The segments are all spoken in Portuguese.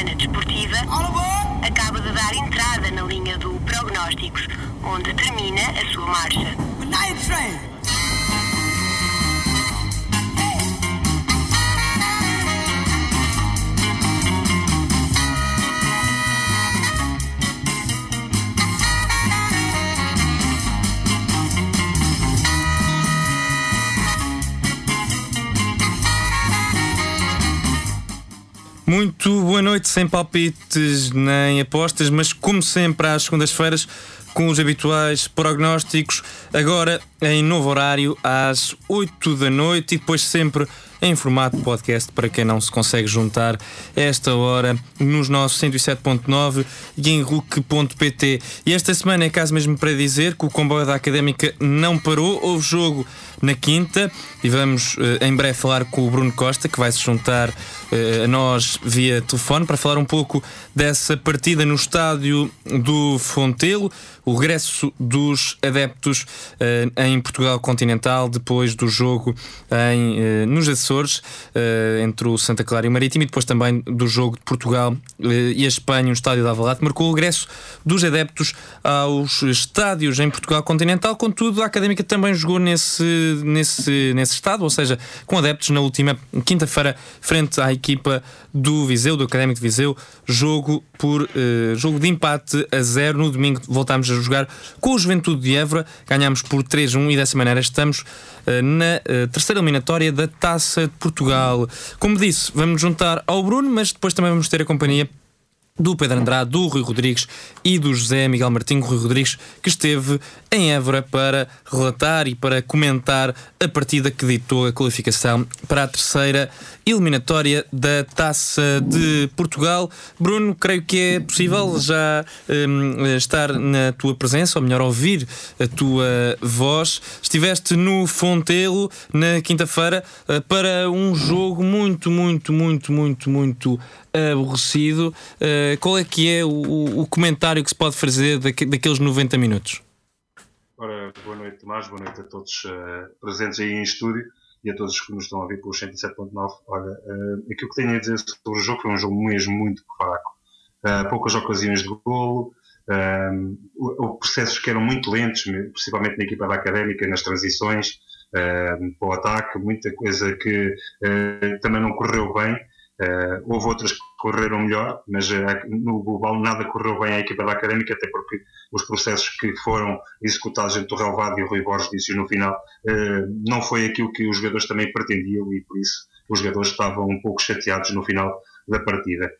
semana desportiva acaba de dar entrada na linha do prognósticos, onde termina a sua marcha. Muito boa noite, sem palpites nem apostas, mas como sempre às segundas-feiras, com os habituais prognósticos, agora em novo horário, às 8 da noite e depois sempre em formato podcast para quem não se consegue juntar esta hora nos nossos 107.9 e em RUC.pt. E esta semana é caso mesmo para dizer que o comboio da Académica não parou, houve jogo na quinta e vamos uh, em breve falar com o Bruno Costa que vai se juntar uh, a nós via telefone para falar um pouco dessa partida no estádio do Fontelo, o regresso dos adeptos uh, em Portugal continental depois do jogo em, nos Açores entre o Santa Clara e o Marítimo e depois também do jogo de Portugal e a Espanha no estádio da Alvalade marcou o regresso dos adeptos aos estádios em Portugal continental, contudo a Académica também jogou nesse nesse, nesse estado, ou seja, com adeptos na última quinta-feira, frente à equipa do Viseu, do Académico de Viseu, jogo por uh, jogo de empate a zero. No domingo voltámos a jogar com o Juventude de Évora, ganhámos por 3-1 e dessa maneira estamos uh, na uh, terceira eliminatória da Taça de Portugal. Como disse, vamos juntar ao Bruno, mas depois também vamos ter a companhia do Pedro Andrade, do Rui Rodrigues e do José Miguel Martins Rui Rodrigues, que esteve em Évora para relatar e para comentar a partida que ditou a qualificação para a terceira eliminatória da Taça de Portugal. Bruno, creio que é possível já um, estar na tua presença, ou melhor, ouvir a tua voz. Estiveste no Fontelo na quinta-feira uh, para um jogo muito, muito, muito, muito, muito aborrecido. Uh, qual é que é o, o, comentário que se pode fazer daqueles 90 minutos? Ora, boa noite, Tomás, boa noite a todos uh, presentes aí em estúdio e a todos que nos estão a ver pelos 107.9. Olha, uh, aquilo que tenho a dizer sobre o jogo foi um jogo mesmo muito fraco. Uh, poucas ocasiões de golo, uh, processos que eram muito lentos, principalmente na equipa da Académica, nas transições, uh, para o ataque, muita coisa que também não correu bem. Uh, houve outras que correram melhor, mas uh, no global nada correu bem à equipa da Académica, até porque os processos que foram executados entre o Relvado e o Rui Borges disse no final uh, não foi aquilo que os jogadores também pretendiam e por isso os jogadores estavam um pouco chateados no final da partida.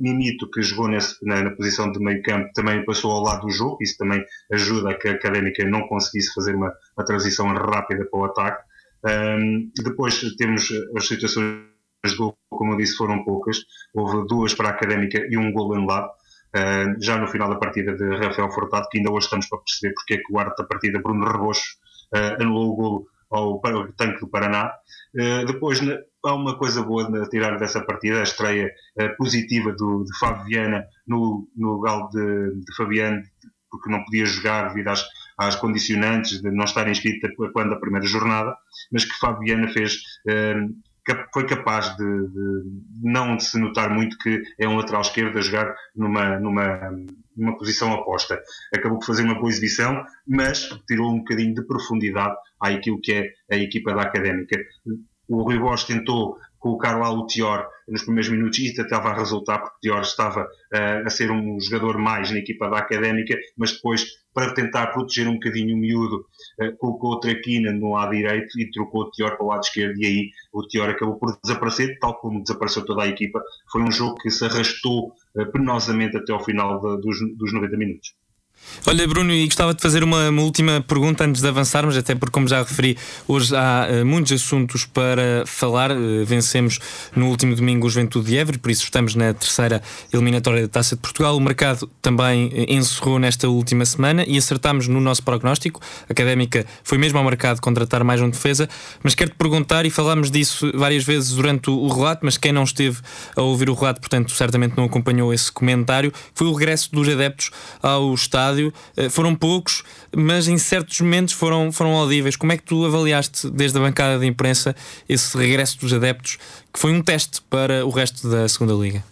Mimito, que jogou nesse, na, na, posição de meio campo, também passou ao lado do jogo, isso também ajuda a que a Académica não conseguisse fazer uma, uma transição rápida para o ataque. depois temos as situações as gols, como eu disse, foram poucas. Houve duas para a Académica e um gol anulado. Uh, já no final da partida de Rafael Furtado, que ainda hoje estamos para perceber porque é que o árbitro da partida, Bruno Rebocho, uh, anulou o golo ao, ao tanque do Paraná. Uh, depois, há uma coisa boa a tirar dessa partida, a estreia positiva do, de Fábio Viana no, no lugar de, de Fabiano, porque não podia jogar devido às, às condicionantes de não estar inscrito quando a primeira jornada, mas que Fábio Viana fez foi capaz de, de, não se notar muito que é um lateral esquerdo a jogar numa, numa, numa posição oposta. Acabou por fazer uma boa exibição, mas tirou um bocadinho de profundidade àquilo que é a equipa da Académica. O Rui Bosch tentou colocar lá o Tior nos primeiros minutos e estava a resultar porque o Tior estava uh, a ser um jogador mais na equipa da Académica, mas depois para tentar proteger um bocadinho o miúdo, uh, colocou o Traquina no lado direito e trocou o Tior para o lado esquerdo e aí o Tior acabou por desaparecer, tal como desapareceu toda a equipa. Foi um jogo que se arrastou uh, penosamente até ao final dos 90 minutos. Olha, Bruno, e gostava de fazer uma, uma, última pergunta antes de avançarmos, até porque, como já referi, hoje há uh, muitos assuntos para falar. Uh, vencemos no último domingo o Juventude de Évora, por isso estamos na terceira eliminatória da Taça de Portugal. O mercado também uh, encerrou nesta última semana e acertámos no nosso prognóstico. A Académica foi mesmo ao mercado contratar mais um defesa, mas quero-te perguntar, e falámos disso várias vezes durante o, o relato, mas quem não esteve a ouvir o relato, portanto, certamente não acompanhou esse comentário, foi o regresso dos adeptos ao estádio estádio. Eh, foram poucos, mas em certos momentos foram, foram audíveis. Como é que tu avaliaste, desde a bancada de imprensa, esse regresso dos adeptos, que foi um teste para o resto da segunda Liga?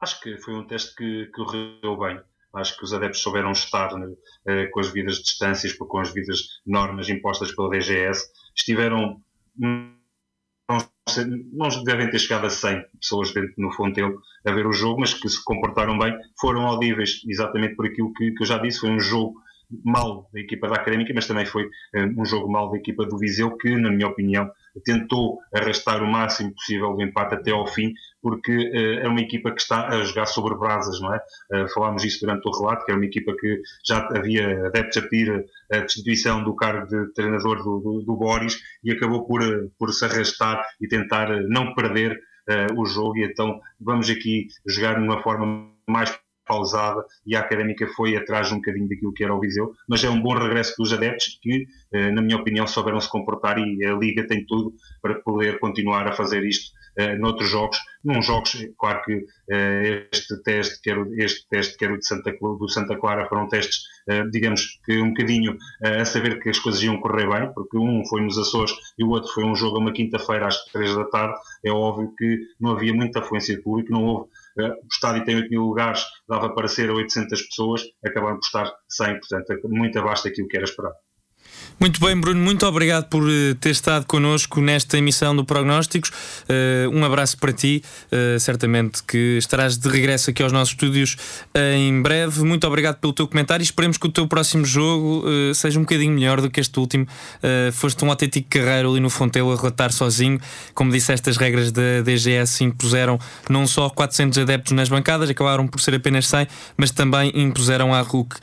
acho que foi um teste que, correu bem. Acho que os adeptos souberam estar né, com as vidas distâncias, com as vidas normas impostas pela DGS. Estiveram. Não, devem ter chegado a 100 pessoas dentro no Fontelo a ver o jogo, mas que se comportaram bem, foram audíveis exatamente por aquilo que, que eu já disse. Foi um jogo mal da equipa da Académica, mas também foi um jogo mal da equipa do Viseu, que, na minha opinião, tentou arrastar o máximo possível do empate até ao fim, porque uh, é uma equipa que está a jogar sobre brasas, não é? Uh, falámos isso durante o relato, que é uma equipa que já havia adeptos a pedir a destituição do cargo de treinador do, do, do Boris e acabou por, por se arrastar e tentar não perder uh, o jogo. E então vamos aqui jogar de uma forma mais pausada e a Académica foi atrás um bocadinho daquilo que era o Viseu, mas é um bom regresso dos adeptos que, eh, na minha opinião, souberam se comportar e a Liga tem tudo para poder continuar a fazer isto uh, noutros jogos. Num jogos, claro que este teste, quer este teste, quer o de Santa, do Santa Clara, foram testes, digamos que um bocadinho a saber que as coisas iam correr bem, porque um foi nos Açores e o outro foi um jogo a uma quinta-feira às três da tarde. É óbvio que não havia muita afluência de público, não houve o estádio tem 8 mil lugares, dava para ser 800 pessoas, acabaram por estar 100, portanto, é muito abaixo daquilo que era esperado. Muito bem, Bruno, muito obrigado por eh, ter estado connosco nesta emissão do Prognósticos. Uh, um abraço para ti, uh, certamente que estarás de regresso aqui aos nossos estúdios uh, em breve. Muito obrigado pelo teu comentário e esperemos que o teu próximo jogo seja um bocadinho melhor do que este último. foste um autêntico carreiro ali no Fontelo a relatar sozinho. Como disseste, as regras da DGS impuseram não só 400 adeptos nas bancadas, acabaram por ser apenas 100, mas também impuseram à RUC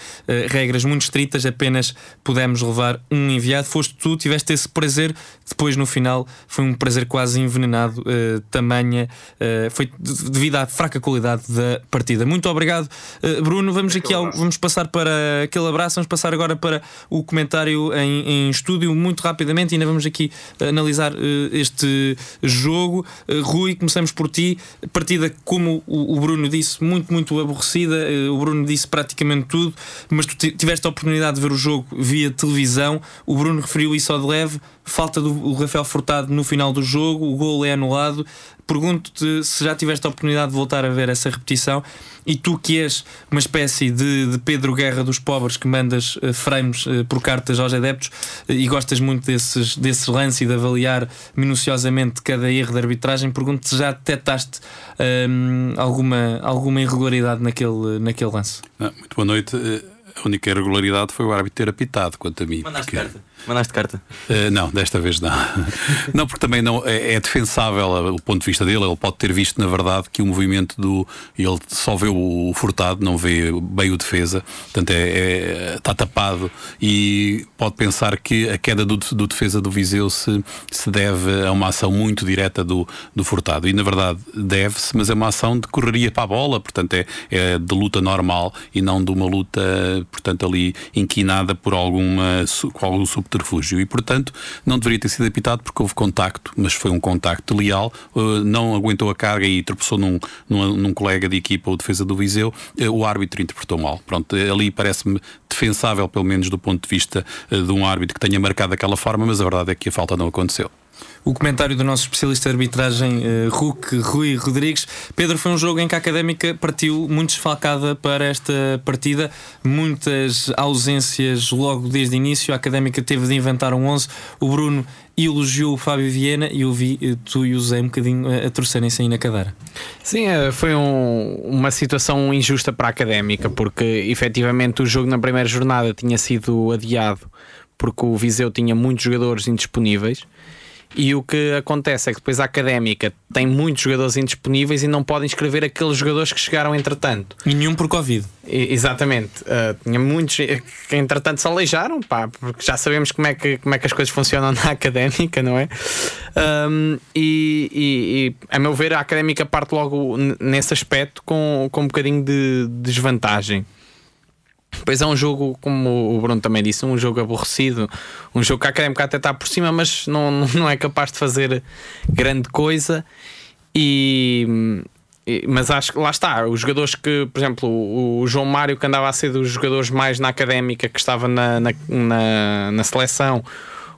regras muito estritas, apenas pudemos levar um enviado, foste tu, tiveste esse prazer, depois no final foi um prazer quase envenenado, uh, tamanha, uh, foi devido à fraca qualidade da partida. Muito obrigado, uh, Bruno. Vamos aqui ao, vamos passar para aquele abraço, vamos passar agora para o comentário em, em estúdio, muito rapidamente, e ainda vamos aqui analisar este jogo. Rui, começamos por ti. Partida, como o, o Bruno disse, muito, muito aborrecida. o Bruno disse praticamente tudo, mas tu tiveste a oportunidade de ver o jogo via televisão. O Bruno referiu isso ao de leve. Falta do Rafael Furtado no final do jogo, o gol é anulado. Pergunto-te se já tiveste a oportunidade de voltar a ver essa repetição e tu que és uma espécie de, de Pedro Guerra dos pobres que mandas uh, frames uh, por cartas aos adeptos uh, e gostas muito desses, desses lances e de avaliar minuciosamente cada erro de arbitragem, pergunto-te se já detectaste ehm, alguma, alguma irregularidade naquele, naquele lance. Ah, muito boa noite. A única irregularidade foi o árbitro ter apitado, quanto a mim. Mandaste porque... carta. Mandaste carta? Uh, não, desta vez não. não, porque também não é, é, defensável o ponto de vista dele. Ele pode ter visto, na verdade, que o movimento do. Ele só vê o furtado, não vê bem o defesa, portanto é, é, está tapado e pode pensar que a queda do, do defesa do Viseu se, se deve a uma ação muito direta do, do furtado. E na verdade deve-se, mas é uma ação de correria para a bola, portanto é, é de luta normal e não de uma luta, portanto, ali inquinada por alguma, com algum subterfúgio e, portanto, não deveria ter sido apitado porque houve contacto, mas foi um contacto leal, uh, não aguentou a carga e tropeçou num, num, num colega de equipa ou defesa do Viseu, uh, o árbitro interpretou mal. Pronto, ali parece-me defensável, pelo menos do ponto de vista de um árbitro que tenha marcado daquela forma, mas a verdade é que a falta não aconteceu o comentário do nosso especialista de arbitragem, uh, Ruc, Rui Rodrigues. Pedro, foi um jogo em que a Académica partiu muito desfalcada para esta partida, muitas ausências logo desde o início. A Académica teve de inventar um 11. O Bruno elogiou o Fábio Viena e eu vi eh, tu e o Zé um bocadinho a, a torcerem-se aí na cadeira. Sim, eh, foi um, uma situação injusta para a Académica, porque efetivamente o jogo na primeira jornada tinha sido adiado porque o Viseu tinha muitos jogadores indisponíveis e o que acontece é que depois a académica tem muitos jogadores indisponíveis e não podem escrever aqueles jogadores que chegaram entretanto. E nenhum por Covid. E, exatamente. Uh, tinha muitos que entretanto se aleijaram, pá, porque já sabemos como é que, como é que as coisas funcionam na académica, não é? Um, e, e, e, a meu ver, a académica parte logo nesse aspecto com, com um bocadinho de desvantagem. Pois é um jogo, como o Bruno também disse, um jogo aborrecido, um jogo que a Académica até está por cima, mas não, não é capaz de fazer grande coisa. E, mas acho que lá está, os jogadores que, por exemplo, o, João Mário, que andava a ser dos jogadores mais na académica, que estava na, na, na, na seleção,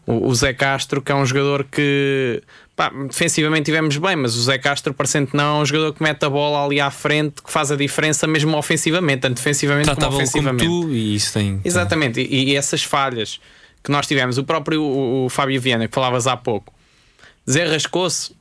o, o Zé Castro, que é um jogador que Pá, defensivamente tivemos bem, mas o Zé Castro parecendo que não é um jogador que mete a bola ali à frente, que faz a diferença mesmo ofensivamente, tanto defensivamente como Tratava-o como ofensivamente. tu e isso tem. Exatamente, e, e essas falhas que nós tivemos, o próprio o, o Fábio Viana, que falavas há pouco, desenrascou-se,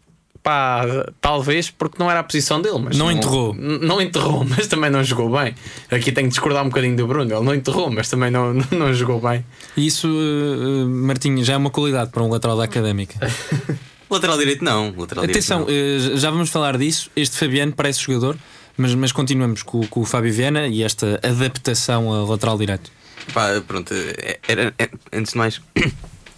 pá, talvez porque não era a posição dele, mas Não enterrou. n- Não enterrou, mas também não jogou bem. Aqui tenho que discordar um bocadinho do Bruno, ele não enterrou, mas também não, não jogou bem. E isso, eh, eh, Martinho, já é uma qualidade para um lateral da académica. Lateral direito não. Lateral Atenção, direito, eh, já vamos falar disso. Este Fabiano parece jogador, mas, mas continuamos com, com o Fábio Viana e esta adaptação a lateral direito. não. Pá, pronto, é- era, é- antes de mais,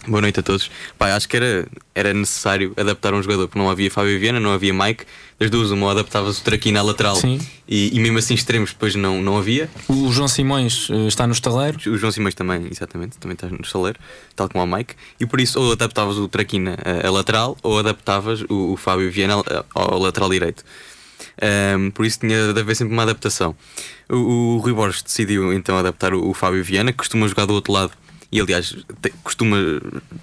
boa noite a todos. Pá, acho que era, era necessário adaptar um jogador, porque não havia Fábio Viana, não havia Mike. Das duas, uma adaptava-se o Traquina à lateral Sim. e, e mesmo assim extremos depois não, não havia. O João Simões eh, está no estaleiro. O João Simões também, exatamente, também está no saleiro, tal como o Mike. E por isso, ou adaptavas o Traquina a, a lateral, ou adaptavas o, o Fábio Viana ao, ao lateral direito. Ahm, por isso tinha de haver sempre uma adaptação. O, o Rui Borges decidiu então adaptar o, o Fábio Viana, que costuma jogar do outro lado. E aliás, te- costuma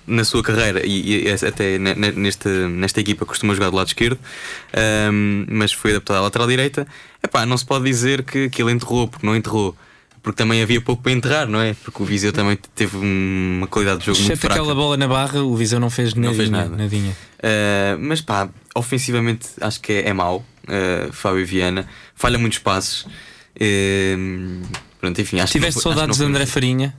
na sua carreira e, e até ne- ne- nesta, nesta equipa costuma jogar do lado esquerdo, ahm, mas foi adaptado à lateral direita. Epá, não se pode dizer que, que ele enterrou, porque não enterrou. Porque também havia pouco para enterrar, não é? Porque o Viseu também teve um- uma qualidade de jogo muito Exceto fraca. aquela bola na barra, o Viseu não fez Não fez nada. nadinha. Uh, mas pá, ofensivamente acho que é, é mau. Uh, Fábio Viana falha muitos passes. Uh, pronto, enfim, acho Tiveste que não saudades de André Farinha?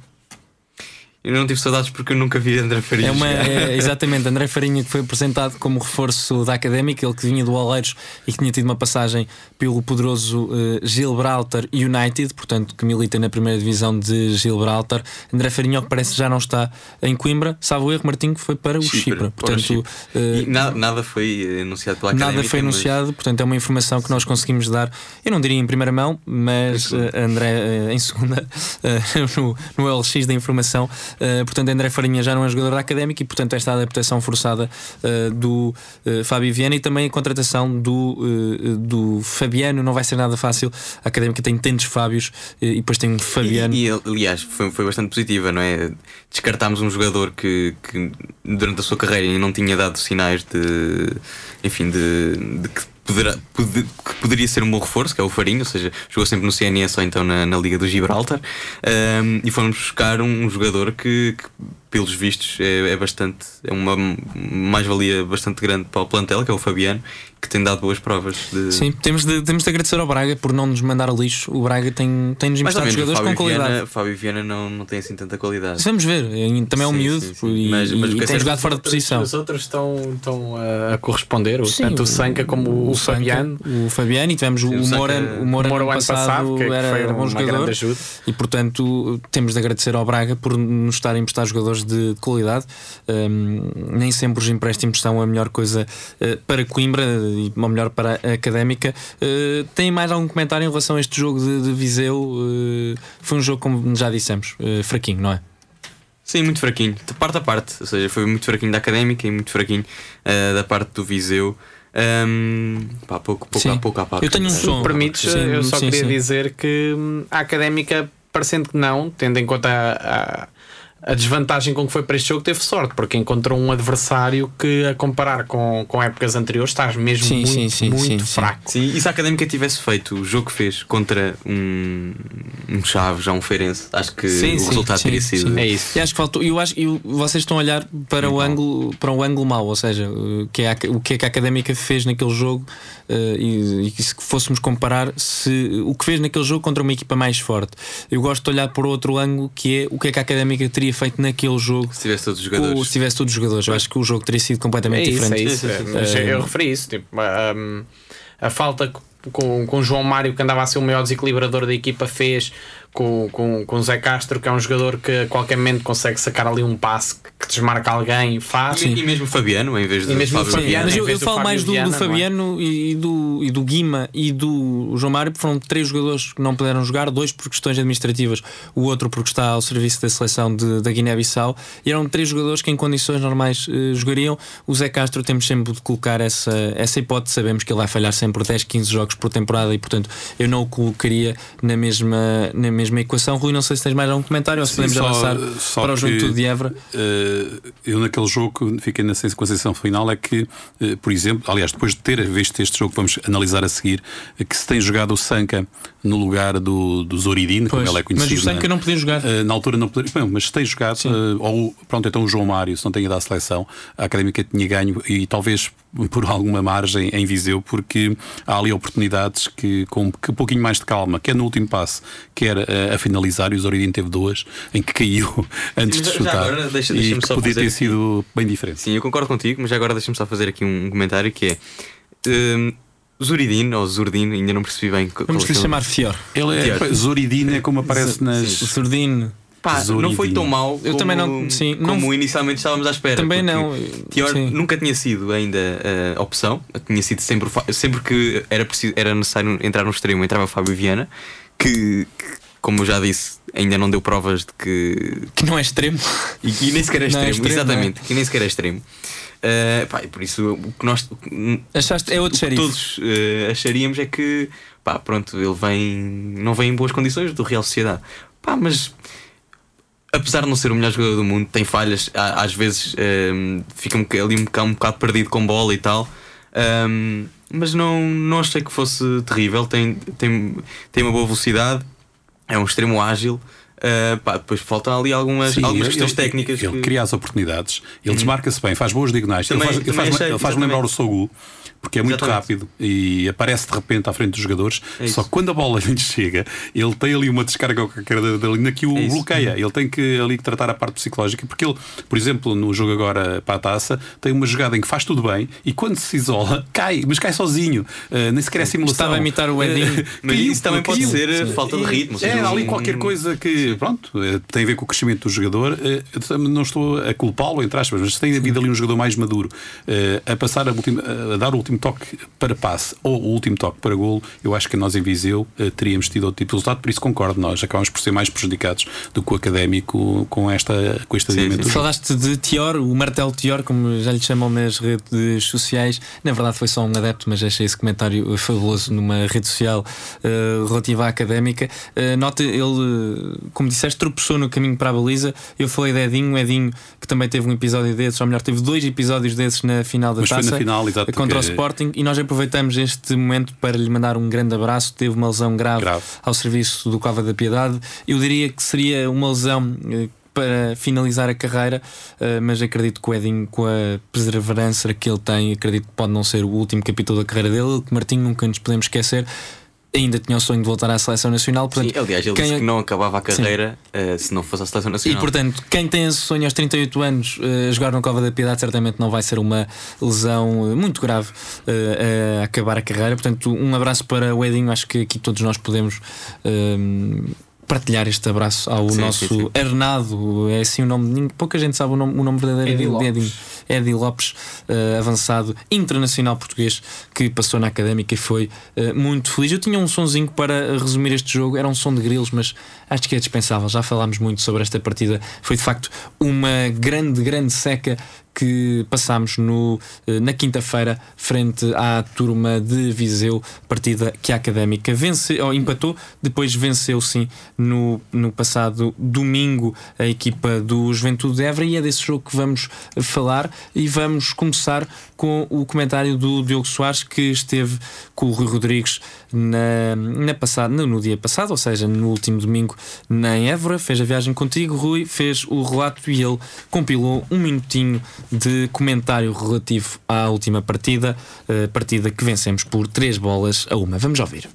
Eu não tive saudades porque eu nunca vi André Faria. É uma, é, exatamente, André Farinha que foi apresentado como reforço da Académica, ele que vinha do Oleiros e que tinha tido uma passagem pelo poderoso eh, Gibraltar United, portanto que milita na primeira divisão de Gibraltar. André Farinha, que parece, já não está em Coimbra, salvo o erro, Martinho, que foi para o Chipre, Chipre. Portanto, Chipre. eh, E nada, foi anunciado pela Académica. Nada foi mas- anunciado, portanto é uma informação que nós conseguimos dar, eu não diria em primeira mão, mas eh, André eh, em segunda, eh, no, no LX da informação. Eh, portanto, André Farinha já não é jogador da académica e, portanto, esta adaptação forçada eh, do eh, Fábio Viana e também a contratação do, do Fabiano não vai ser nada fácil. A académica tem tantos Fábios e depois tem um Fabiano. E, e, aliás, foi, foi bastante positiva, não é? Descartámos um jogador que, que durante a sua carreira não tinha dado sinais de. Enfim, de, de que, poderá, pode- que poderia ser um bom reforço, que é o Farinho, ou seja, jogou sempre no CNS ou então na, na Liga do Gibraltar. Ahm, e fomos buscar um, jogador que, que, pelos vistos, é, é bastante. É uma mais-valia bastante grande para o plantel, que é o Fabiano, que tem dado boas provas de. Sim, temos de, temos de agradecer ao Braga por não nos mandar a lixo. O Braga tem, tem nos emprestado o jogadores com Fábio qualidade. Viana, Fábio Viana não, não tem assim tanta qualidade. Vamos ver, também é um Sim, miúdo sim, sim. e, Mas- mas e o que é tem jogado fora de posição. Os outros estão, estão a, corresponder, o- Sim, tanto o Sanca como o, Sanca, Fabiano. O Fabiano e tivemos Sim, o, o Moura, o Moura, O Moura no o ano passado, que- que era, foi era bom uma jogador. grande ajuda. E portanto temos de agradecer ao Braga por nos estar a emprestar jogadores de, de qualidade. Hum, nem sempre os empréstimos são a melhor coisa eh, para Coimbra e ou melhor para a académica. Eh, tem mais algum comentário em relação a este jogo de, de Viseu? Eh, foi um jogo, como já dissemos, eh, fraquinho, não é? Sim, muito fraquinho, de parte a parte. Ou seja, foi muito fraquinho da académica e muito fraquinho da parte do Viseu. Ahm, pá, pouco, pouco a pouco a pouco. Eu tenho um Se som. me permites, Sim, eu só sim, queria sim. dizer que hum, a académica, parecendo que não, tendo em conta a, a- a desvantagem com que foi para este jogo, teve sorte, porque encontrou um adversário que, a comparar com, com épocas anteriores, estás mesmo Sim, muito, sim, sim, muito fraco. Sim, e se a académica tivesse feito o jogo que fez contra um, um Chaves, já um Feirense, acho que Sim, o sim, resultado sim, teria sido. sim. É isso. E acho que faltou. Eu acho, eu, vocês estão a olhar para o ângulo, para o ângulo mau, ou seja, que é a- o que é que a académica fez naquele jogo uh, e, e se fôssemos comparar se o que fez naquele jogo contra uma equipa mais forte. Eu gosto de olhar para outro ângulo que é o que é que a académica teria feito naquele jogo Se tivesse todos os com- jogadores. se tivesse todos os jogadores. Eu acho que o jogo teria sido É completamente isso, é diferente. isso. Sim, sim, sim. Mas Eh, eu referi isso. Tipo, hum, a falta com, com o João Mário, que andava a ser o maior desequilibrador da equipa, fez. Com, com, com o Zé Castro, que é um jogador que a qualquer momento consegue sacar ali um passe que, que desmarca alguém, faz. E, e mesmo o Fabiano, em vez de E mesmo Fábio Fabiano. Mas eu, eu falo Fábio mais do, Viana, do é? Fabiano e, do, e do Guima e do João Mário, que foram três jogadores que não puderam jogar, dois por questões administrativas, o outro porque está ao serviço da seleção de, da Guiné-Bissau, e eram três jogadores que em condições normais eh, jogariam. O Zé Castro temos sempre de colocar essa, essa hipótese, sabemos que ele vai falhar sempre 10, 15 jogos por temporada e portanto eu não o colocaria na mesma, na mesma equação. Rui, não sei se tens mais algum comentário ou se Sim, podemos só- avançar só para o que, Juventude de Évora. eh, uh, eu naquele jogo fiquei na sensação final é que, uh, por exemplo, aliás, depois de ter visto este jogo que vamos analisar a seguir, que se tem jogado o Sanca no lugar do, do Zoridine, como ele é conhecido. Mas o Sanca na, não podia jogar. Uh, na altura não podia. Bem, mas se tem jogado, ou pronto, então o João Mário, se não tem ido à seleção, a Académica tinha ganho e talvez por alguma margem em Viseu, porque há ali oportunidades que, com um pouquinho mais de calma, quer no último passe, quer a, a finalizar, e o Zoridine teve duas, em que caiu antes de chutar. Agora, deixa, e que podia ter aqui... sido bem diferente. Sim, eu concordo contigo, mas agora deixa-me só fazer aqui um comentário que é. Um, Zuridine ou Zurdine, ainda não percebi bem. Vamos lhe chamar Fior. Ele é Fior. Zuridine, é como aparece nas. Zurdine. Pá, não foi tão mal eu como, também não, sim, como não, inicialmente estávamos à espera. Também não. Tior sim. nunca tinha sido ainda uh, opção, tinha sido sempre, sempre que era, preciso, era necessário entrar no extremo, entrava Fábio Viana, que, que, como eu já disse, ainda não deu provas de que. Que não é extremo. E, e nem sequer é extremo, é extremo exatamente, que nem sequer é extremo. Uh, pá, por isso o que nós Achaste, é outro que todos uh, acharíamos é que pá, pronto, ele vem não vem em boas condições do Real Sociedade. Pá, mas apesar de não ser o melhor jogador do mundo, tem falhas, às vezes um, fica ali um bocado, um bocado perdido com bola e tal. Um, mas não, não achei que fosse terrível. Tem, tem, tem uma boa velocidade, é um extremo ágil. Uh, pá, depois faltam ali algumas, Sim, algumas questões ele, técnicas. Ele que... cria as oportunidades, ele desmarca-se bem, faz boas diagonais. Ele Também- faz, ele faz, achei, ele faz-me lembrar o Sogu, porque é muito Exatamente. rápido e aparece de repente à frente dos jogadores. É. Só que quando a bola lhe chega, ele tem ali uma descarga qualquer da, da linha que o É bloqueia. Ele tem que ali tratar a parte psicológica, porque ele, por exemplo, no jogo agora para a taça, tem uma jogada em que faz tudo bem e quando se isola, cai, mas cai sozinho. Uh, nem sequer é simulação. Estava a imitar o Edinho. Uh, Mas isso também pode caiu. ser Sim. falta de ritmo. É, ali qualquer coisa que, pronto, eh, tem a ver com o crescimento do jogador. eh, eu Não estou a culpá-lo, entre aspas, mas tem havido ali um jogador mais maduro eh, a passar a, última- a dar o último toque para passe ou o último toque para golo. Eu acho que nós em Viseu eh, teríamos tido outro tipo de resultado, por isso concordo. Nós acabamos por ser mais prejudicados do que o académico com, esta, com este Sim, adiamento. Falaste de Tior, o martelo Tior, como já lhe chamam nas redes sociais. Na verdade, foi só um adepto, mas achei esse comentário fabuloso numa rede social eh, relativa à académica. Eh, nota, ele, como disseste, tropeçou no caminho para a baliza. Eu falei de Edinho, Edinho, que também teve um episódio desses, ou melhor, teve dois episódios desses na final da Mas foi taça na final, exato, contra o Sporting. E nós aproveitamos este momento para lhe mandar um grande abraço. Teve uma lesão grave, Grave. ao serviço do Cova da Piedade. Eu diria que seria uma lesão. eh, Para finalizar a carreira, eh, mas acredito que o Edinho, com a perseverança que ele tem, acredito que pode não ser o último capítulo da carreira dele. Que Martinho nunca nos podemos esquecer, ainda tinha o sonho de voltar à seleção nacional. Sim, Portanto, aliás, ele quem- disse que não acabava a carreira eh, se não fosse a seleção e nacional. portanto, quem tem esse sonho aos 38 anos a jogar no Cova da Piedade certamente não vai ser uma lesão eh, muito grave eh, a acabar a carreira. Portanto, um abraço para o Edinho. Acho que aqui todos nós podemos. ehm, Partilhar este abraço ao Sim, nosso sim, sim. Hernado, é assim o nome, ninguém- pouca gente sabe o nome, o nome verdadeiro Edi de Lopes. Edinho. Edi Lopes, eh, avançado internacional português, que passou na académica e foi eh, muito feliz. Eu tinha um sonzinho para resumir este jogo, era um som de grilos, mas acho que é dispensável. Já falámos muito sobre esta partida. Foi de facto uma grande, grande seca que passámos no, eh, na quinta-feira frente à turma de Viseu, partida que a Académica vence, ou empatou, depois venceu sim no, no passado domingo a equipa do Juventude de Évora e é desse jogo que vamos falar e vamos começar com o comentário do Diogo Soares que esteve com o Rui Rodrigues na, na no, no dia passado, ou seja, no último domingo na Évora, fez a viagem contigo, Rui, fez o relato e ele compilou um minutinho de comentário relativo à última partida, eh, partida que vencemos por três bolas a uma. Vamos ouvir.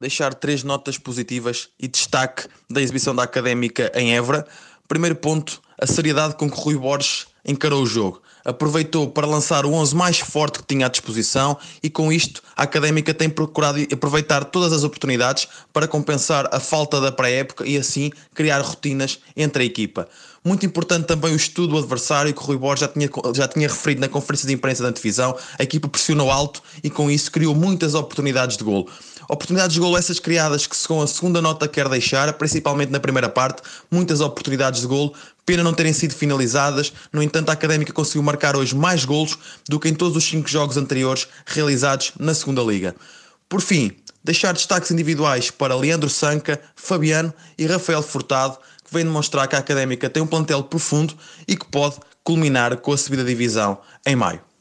deixar três notas positivas e destaque da exibição da Académica em Évora. Primeiro ponto, a seriedade com que Rui Borges encarou o jogo. Aproveitou para lançar o 11 mais forte que tinha à disposição e com isto a Académica tem procurado aproveitar todas as oportunidades para compensar a falta da pré-época e assim criar rotinas entre a equipa. Muito importante também o estudo do adversário que o Rui Borges já tinha, já tinha referido na conferência de imprensa da antevisão. A equipa pressionou alto e com isso criou muitas oportunidades de golo. Oportunidades de golo essas criadas que com a segunda nota quer deixar, principalmente na primeira parte, muitas oportunidades de golo, pena não terem sido finalizadas, no entanto a Académica conseguiu marcar hoje mais golos do que em todos os cinco jogos anteriores realizados na segunda liga. Por fim, deixar destaques individuais para Leandro Sanca, Fabiano e Rafael Furtado, que vem demonstrar que a Académica tem um plantel profundo e que pode culminar com a subida divisão em maio.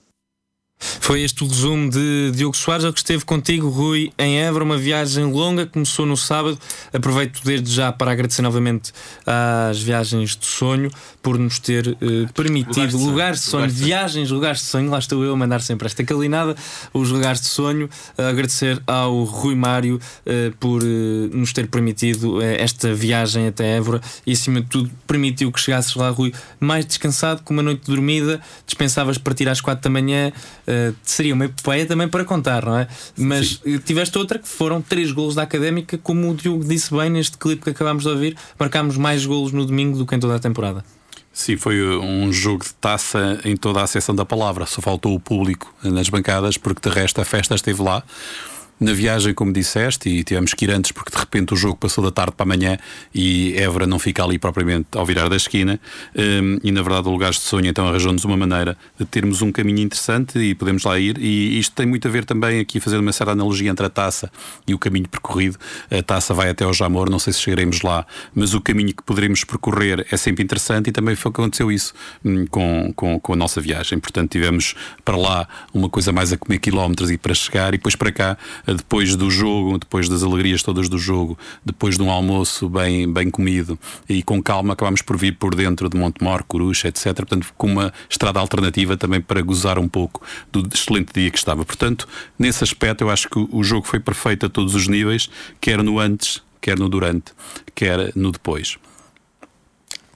Foi este o resumo de Diogo Soares, o que esteve contigo, Rui, em Évora, uma viagem longa, começou no sábado. Aproveito desde já para agradecer novamente às viagens de sonho por nos ter eh, permitido lugares de sonho, viagens, lugares de sonho. Lá estou eu a mandar sempre esta calinada, os lugares de sonho. Eh, agradecer ao Rui Mário eh, por eh, nos ter permitido esta viagem até Évora e, acima de tudo, permitiu que chegasses lá, Rui, mais descansado, com uma noite dormida. Dispensavas partir às quatro da manhã. Uh, seria uma epopeia também para contar, não é? Mas Sim. tiveste outra que foram três golos da académica, como o Diogo disse bem neste clipe que acabámos de ouvir, marcámos mais golos no domingo do que em toda a temporada. Sim, foi um jogo de taça em toda a seção da palavra. Só faltou o público nas bancadas, porque de resto a festa esteve lá na viagem, como disseste, e tivemos que ir antes porque de repente o jogo passou da tarde para amanhã e Évora não fica ali propriamente ao virar da esquina. Um, e na verdade, o Lugares de Sonho então arranjou-nos uma maneira de termos um caminho interessante e podemos lá ir. E isto tem muito a ver também aqui, fazendo uma certa analogia entre a taça e o caminho percorrido. A taça vai até ao Jamor, não sei se chegaremos lá, mas o caminho que poderemos percorrer é sempre interessante e também foi aconteceu isso hum, com, com, com a nossa viagem. Portanto, tivemos para lá uma coisa mais a comer quilómetros e para chegar, e depois para cá depois do jogo, depois das alegrias todas do jogo, depois de um almoço bem, bem comido e com calma, acabámos por vir por dentro de Montemor, Corucha, etc. Portanto, com uma estrada alternativa também para gozar um pouco do excelente dia que estava. Portanto, nesse aspecto, eu acho que o jogo foi perfeito a todos os níveis, quer no antes, quer no durante, quer no depois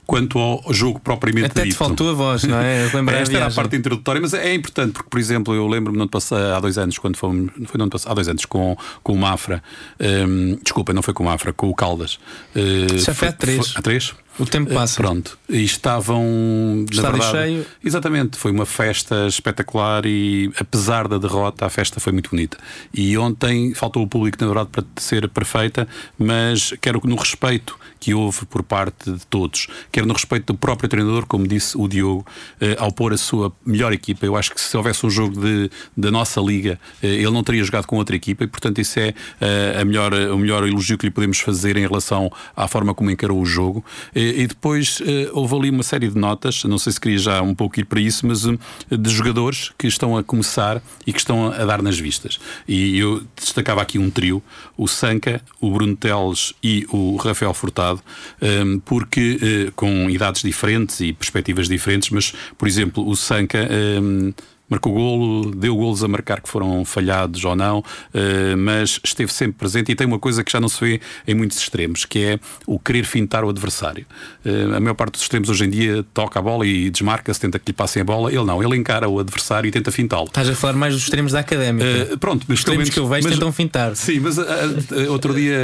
quanto ao jogo propriamente Até dito. Até te faltou a voz, não é? Esta era a parte introdutória, mas é importante, porque, por exemplo, eu lembro-me há dois anos, quando fomos, foi no ano passado, há dois anos, com, com o Mafra, um, desculpa, não foi com o Mafra, com o Caldas. Uh, Já foi, foi há três. Há três? O tempo passa. Uh, pronto. E estavam. Estádio verdade, cheio. Exatamente. Foi uma festa espetacular e, apesar da derrota, a festa foi muito bonita. E ontem faltou o público, na verdade, para ser perfeita, mas quero que no respeito que houve por parte de todos, quer no respeito do próprio treinador, como disse o Diogo, eh, ao pôr a sua melhor equipa. Eu acho que se houvesse um jogo de, da nossa liga, eh, ele não teria jogado com outra equipa e, portanto, isso é eh, a melhor, o melhor elogio que lhe podemos fazer em relação à forma como encarou o jogo. E depois houve ali uma série de notas, não sei se queria já um pouco ir para isso, mas de jogadores que estão a começar e que estão a dar nas vistas. E eu destacava aqui um trio: o Sanca, o Bruno Teles e o Rafael Furtado, porque com idades diferentes e perspectivas diferentes, mas, por exemplo, o Sanca marcou golo, deu golos a marcar que foram falhados ou não, eh, mas esteve sempre presente e tem uma coisa que já não se vê em muitos extremos, que é o querer fintar o adversário. Eh, a maior parte dos extremos hoje em dia toca a bola e desmarca-se, tenta que lhe passem a bola. Ele não, ele encara o adversário e tenta fintá-lo. Estás a falar mais dos extremos da académica. Uh, pronto, mas os extremos que eu vejo mas, tentam fintar. Sim, mas uh, uh, outro dia,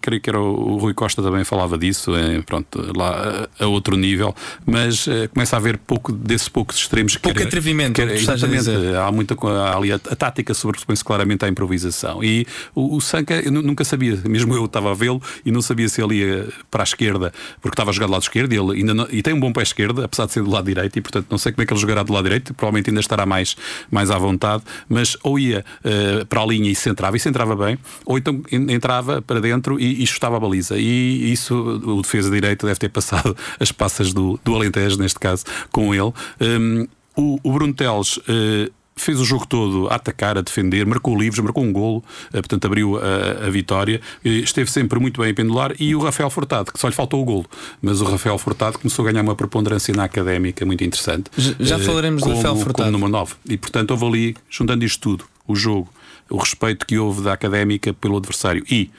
creio que era o, o, Rui Costa também falava disso, pronto, lá a outro nível, mas começa a haver pouco desses poucos extremos. Pouco quer, atrevimento. Quer, Exatamente, há muita ali a, a tática sobrepõe-se claramente à improvisação. E o, o Sanca, eu nunca sabia, mesmo eu estava a vê-lo e não sabia se ele ia para a esquerda, porque estava a jogar do lado esquerdo e, ele ainda não, e tem um bom pé esquerdo, apesar de ser do lado direito, e portanto não sei como é que ele jogará do lado direito, provavelmente ainda estará mais, mais à vontade, mas ou ia uh, para a linha e centrava, e centrava bem, ou então entrava para dentro e, e chutava a baliza. E isso o defesa direito deve ter passado as passas do, do Alentejo, neste caso, com ele. Um, o, o Bruno Teles uh, fez o jogo todo a atacar, a defender, marcou livros, marcou um golo, uh, portanto abriu a, a vitória, uh, esteve sempre muito bem a pendular. E o Rafael Furtado, que só lhe faltou o golo, mas o Rafael Furtado começou a ganhar uma preponderância na académica muito interessante. Já, já falaremos como, do Rafael Furtado. Como número 9. E portanto houve ali, juntando isto tudo, o jogo, o respeito que houve da académica pelo adversário e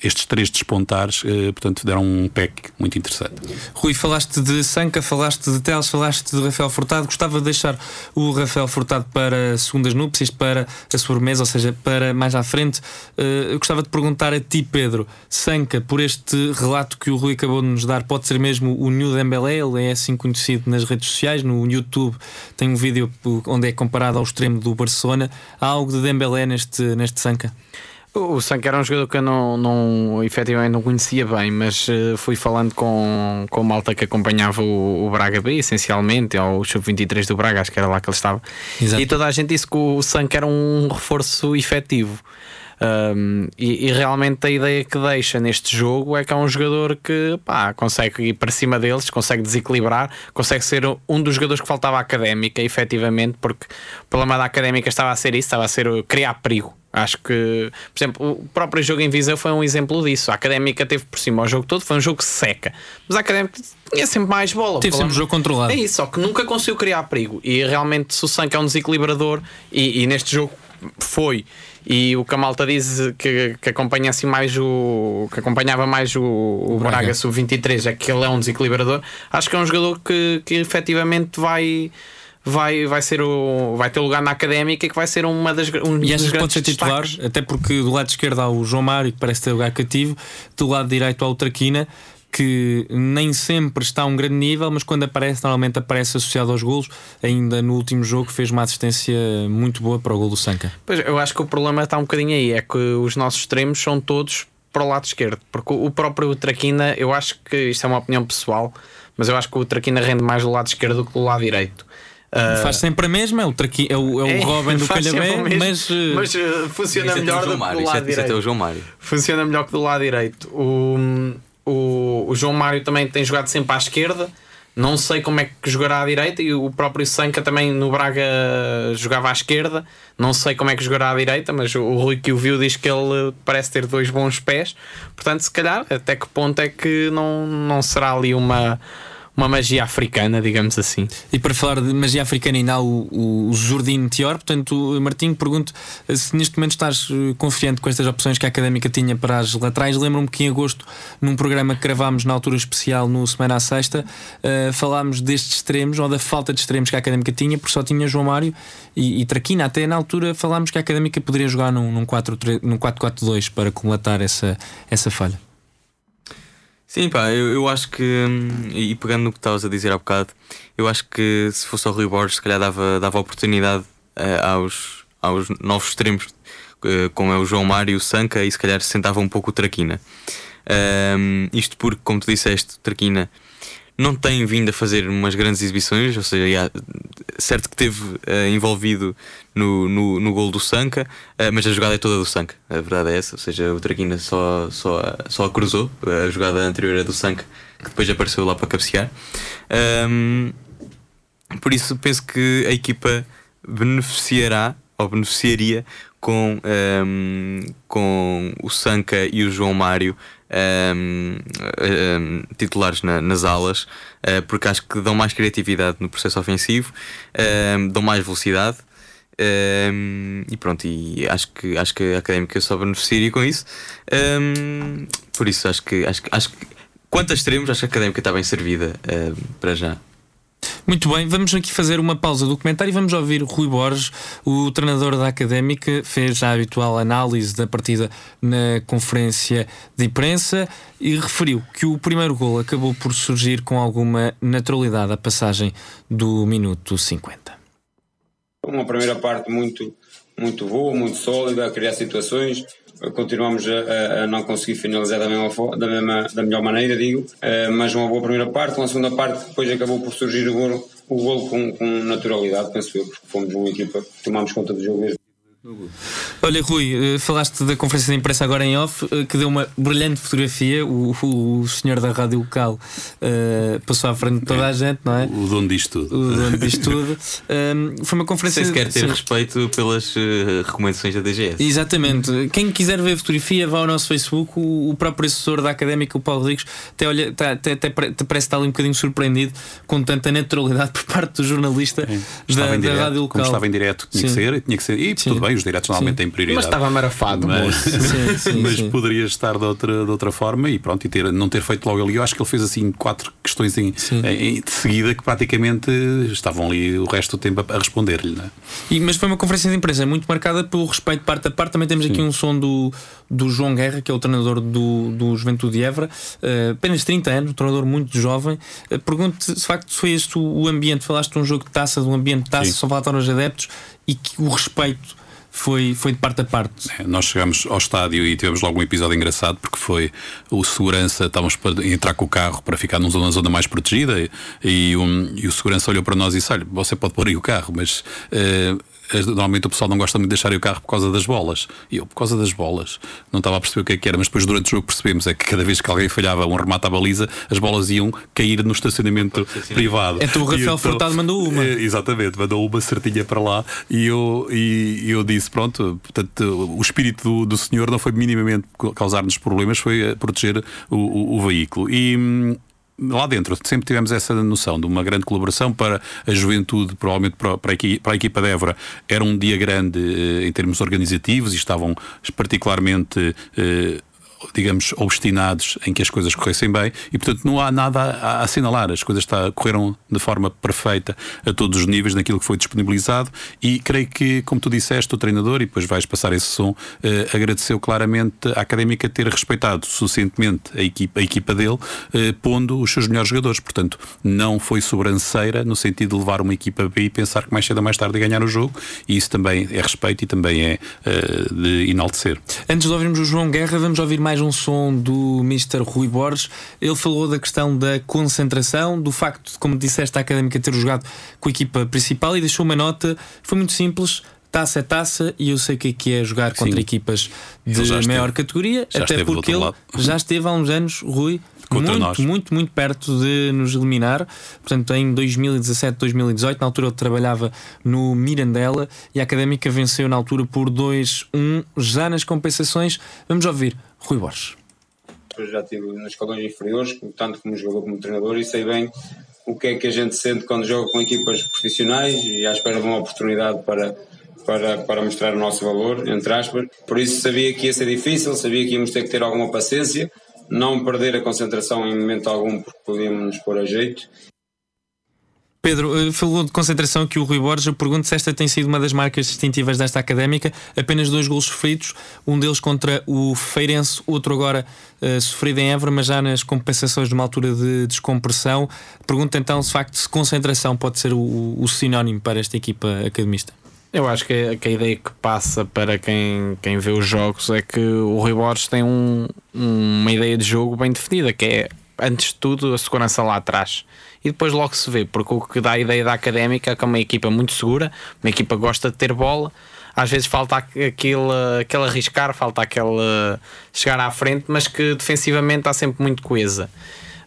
estes três despontares, uh, portanto, deram um pack muito interessante. Rui, falaste de Sanca, falaste de Teles, falaste de Rafael Furtado. Gostava de deixar o Rafael Furtado para segundas núpcias, para a sobremesa, ou seja, para mais à frente. Uh, eu gostava de perguntar a ti, Pedro, Sanca, por este relato que o Rui acabou de nos dar, pode ser mesmo o New Dembélé, ele é assim conhecido nas redes sociais, no YouTube tem um vídeo onde é comparado ao extremo do Barcelona. Há algo de Dembélé neste, neste Sanca? O Sank era um jogador que eu não, não efetivamente não conhecia bem, mas uh, fui falando com, com malta que acompanhava o, o Braga B, essencialmente, ao Sub-23 do Braga, acho que era lá que ele estava. Exato. E toda a gente disse que o Sank era um reforço efetivo. Um, e, e, realmente a ideia que deixa neste jogo é que é um jogador que pá, consegue ir para cima deles, consegue desequilibrar, consegue ser um dos jogadores que faltava à académica, efetivamente, porque o problema da académica estava a ser isso, estava a ser criar perigo. Acho que, por exemplo, o próprio jogo em Viseu foi um exemplo disso. A académica teve por cima o jogo todo, foi um jogo seca, mas a académica tinha sempre mais bola. Teve sempre o jogo controlado. É isso, só que nunca conseguiu criar perigo. E realmente, se o Sank é um desequilibrador, e, e neste jogo foi e o que a malta diz que, que acompanha assim mais o que acompanhava mais o, o Braga, Braga sub-23 é que ele é um desequilibrador acho que é um jogador que, que efetivamente vai vai, vai, ser o, vai ter lugar na académica e que vai ser uma das um E achas que pode ser titular? Até porque do lado esquerdo há o João Mário, que parece ter lugar cativo, do lado direito há o Traquina, que nem sempre está a um grande nível, mas quando aparece, normalmente aparece associado aos golos. Ainda no último jogo fez uma assistência muito boa para o gol do Sanca. Pois eu acho que o problema está um bocadinho aí, é que os nossos extremos são todos para o lado esquerdo, porque o próprio Traquina, eu acho que isto é uma opinião pessoal, mas eu acho que o Traquina rende mais do lado esquerdo do que do lado direito. Uh, faz sempre a mesma, é o, traqui, é o, é o é, Robin do Calhabé, mas, mas uh, funciona melhor do que do lado direito. o João Mário. Funciona melhor que do lado direito. O, o, o João Mário também tem jogado sempre à esquerda. Não sei como é que jogará à direita e o próprio Sanca também no Braga jogava à esquerda. Não sei como é que jogará à direita, mas o Rui que o viu diz que ele parece ter dois bons pés. Portanto, se calhar, até que ponto é que não, não será ali uma uma magia africana, digamos assim. E para falar de magia africana, ainda há o, o Jordim Meteor. Portanto, Martinho, pergunto se neste momento estás eh, confiante com estas opções que a académica tinha para as laterais. Lembro-me que em agosto, num programa que gravámos na altura especial, no Semana à Sexta, uh, falámos destes extremos ou da falta de extremos que a académica tinha, porque só tinha João Mário e, e Traquina. Até na altura falámos que a académica poderia jogar num, num 4-4-2 para comatar essa, essa falha. Sim, pá, eu, eu acho que, hum, e pegando no que estavas a dizer há bocado, eu acho que se fosse ao Rui Borges, se calhar dava, dava oportunidade uh, aos, aos novos extremos, uh, como é o João Mário e o Sanca, e se calhar sentava um pouco o Traquina. Um, isto porque, como tu disseste, Traquina não tem vindo a fazer umas grandes exibições, ou seja, certo que teve uh, envolvido no, no, no gol do Sanca, uh, mas a jogada é toda do Sanca, a verdade é essa, ou seja, o Traquina só, só, só a cruzou, a jogada anterior é do Sanca, que depois apareceu lá para cabecear. Um, por isso penso que a equipa beneficiará ou beneficiaria com, um, com o Sanca e o João Mário um, um, titulares na, nas alas, uh, porque acho que dão mais criatividade no processo ofensivo, dão mais velocidade. e pronto, e acho que, acho que a académica só beneficiaria com isso. por isso, acho que, acho, acho que quanto a extremos, acho que a académica está bem servida para já. Muito bem, vamos aqui fazer uma pausa do comentário e vamos ouvir Rui Borges, o treinador da Académica, fez a habitual análise da partida na conferência de imprensa e referiu que o primeiro gol acabou por surgir com alguma naturalidade a passagem do minuto 50. Uma primeira parte muito, muito boa, muito sólida, a criar situações, continuamos a, a, não conseguir finalizar da, mesma, da, mesma, da melhor maneira, digo, uh, mas uma boa primeira parte, uma segunda parte, depois acabou por surgir o golo, o golo com, com naturalidade, penso eu, porque fomos uma equipa que tomámos conta do jogo mesmo. Olha, Rui, eh, falaste da conferência de imprensa agora em off, eh, que deu uma brilhante fotografia. O, o senhor da rádio local uh, passou à frente de toda a gente, não é? O dono disto tudo. O dono disto tudo. Um, foi uma conferência. Se quer ter sim. respeito pelas uh, recomendações da DGS. Exatamente. Quem quiser ver a fotografia, vá ao nosso Facebook. O, o próprio assessor da académica, o Paulo Rodrigues, até, olha, até, até, até parece estar ali um bocadinho surpreendido com tanta naturalidade por parte do jornalista da, da direto, rádio local. Como estava em direto, tinha sim. que ser, tinha que ser. E sim. tudo bem os diretos normalmente têm prioridade. Mas estava marafado, mas, sim, sim, mas sim. poderia estar de outra, de outra forma e pronto, e ter, não ter feito logo ali. Eu acho que ele fez assim quatro questões em, em de seguida que praticamente estavam ali o resto do tempo a, a responder-lhe. É? Mas foi uma conferência de imprensa muito marcada pelo respeito parte a parte. Também temos aqui um som do, do João Guerra, que é o treinador do, do Juventude de Évora, uh, apenas 30 anos, um treinador muito jovem. Uh, Pergunto-te se de facto foi este o, o ambiente, falaste de um jogo de taça, de um ambiente de taça, só faltaram os adeptos e que o respeito foi, foi de parte a parte. É, nós chegamos ao estádio e tivemos logo um episódio engraçado porque foi o segurança, estávamos para entrar com o carro para ficar numa zona, mais protegida e, um, e o segurança olhou para nós e disse: Olha, você pode pôr aí o carro, mas. Uh, normalmente o pessoal não gosta muito de deixar o carro por causa das bolas. E eu, por causa das bolas, não estava a perceber o que é que era, mas depois durante o jogo percebemos é que cada vez que alguém falhava um remate à baliza, as bolas iam cair no estacionamento privado. Então o Rafael E Furtado mandou uma. Eh, Exatamente, mandou uma certinha para lá e eu, e eu disse: pronto, portanto, o espírito do, do senhor não foi minimamente causar-nos problemas, foi eh, proteger o, o- o veículo. E. Lá dentro sempre tivemos essa noção de uma grande colaboração para a juventude, provavelmente para a equipa de Évora. Era um dia grande eh, em termos organizativos e estavam particularmente. eh, digamos, obstinados em que as coisas corressem bem e, portanto, não há nada a, assinalar. As coisas está, correram de forma perfeita a todos os níveis naquilo que foi disponibilizado e creio que, como tu disseste, o treinador, e depois vais passar esse som, eh, agradeceu claramente à Académica ter respeitado suficientemente a equipa, a equipa dele, eh, pondo os seus melhores jogadores. Portanto, não foi sobranceira no sentido de levar uma equipa B e pensar que mais cedo ou mais tarde ganhar o jogo e isso também é respeito e também é eh, de enaltecer. Antes de ouvirmos o João Guerra, vamos ouvir mais um som do Mr. Rui Borges. Ele falou da questão da concentração, do facto de, como disseste, a académica ter jogado com a equipa principal e deixou uma nota. Foi muito simples. Taça é taça e eu sei o que é que é jogar contra Sim. equipas de esteve- maior categoria, já até esteve porque ele lado. já esteve há uns anos, Rui, Contra muito, nós. muito, muito perto de nos eliminar. Portanto, em 2017, 2018, na altura ele trabalhava no Mirandela e a Académica venceu na altura por 2-1. Já nas compensações, vamos ouvir Rui Borges. Eu já estive nos escalões inferiores, tanto como jogador como treinador, e sei bem o que é que a gente sente quando joga com equipas profissionais e à espera de uma oportunidade para, para, para mostrar o nosso valor, entre aspas. Por isso sabia que ia ser difícil, sabia que íamos ter que ter alguma paciência, não perder a concentração em momento algum, porque podíamos nos pôr a jeito. Pedro, eh, falou de concentração que o Rui Borges. Eu pergunto se esta tem sido uma das marcas distintivas desta académica. Apenas dois golos sofridos, um deles contra o Feirense, outro agora eh, sofrido em Évora, mas já nas compensações numa altura de descompressão. Pergunto então se de facto se concentração pode ser o, o sinónimo para esta equipa academista. Eu acho que, que a ideia que passa para quem, quem vê os jogos é que o Rui tem um- uma ideia de jogo bem definida, que é, antes de tudo, a segurança lá atrás. E depois logo se vê, porque o que dá a ideia da académica é que é uma equipa muito segura, uma equipa que gosta de ter bola. Às vezes falta aqu- aquele, aquele arriscar, falta aquele chegar à frente, mas que defensivamente está sempre muito coesa.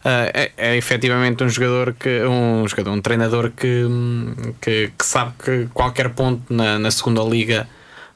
Ah, é, é efetivamente um jogador que um jogador, um treinador que, que, que sabe que qualquer ponto na, na segunda liga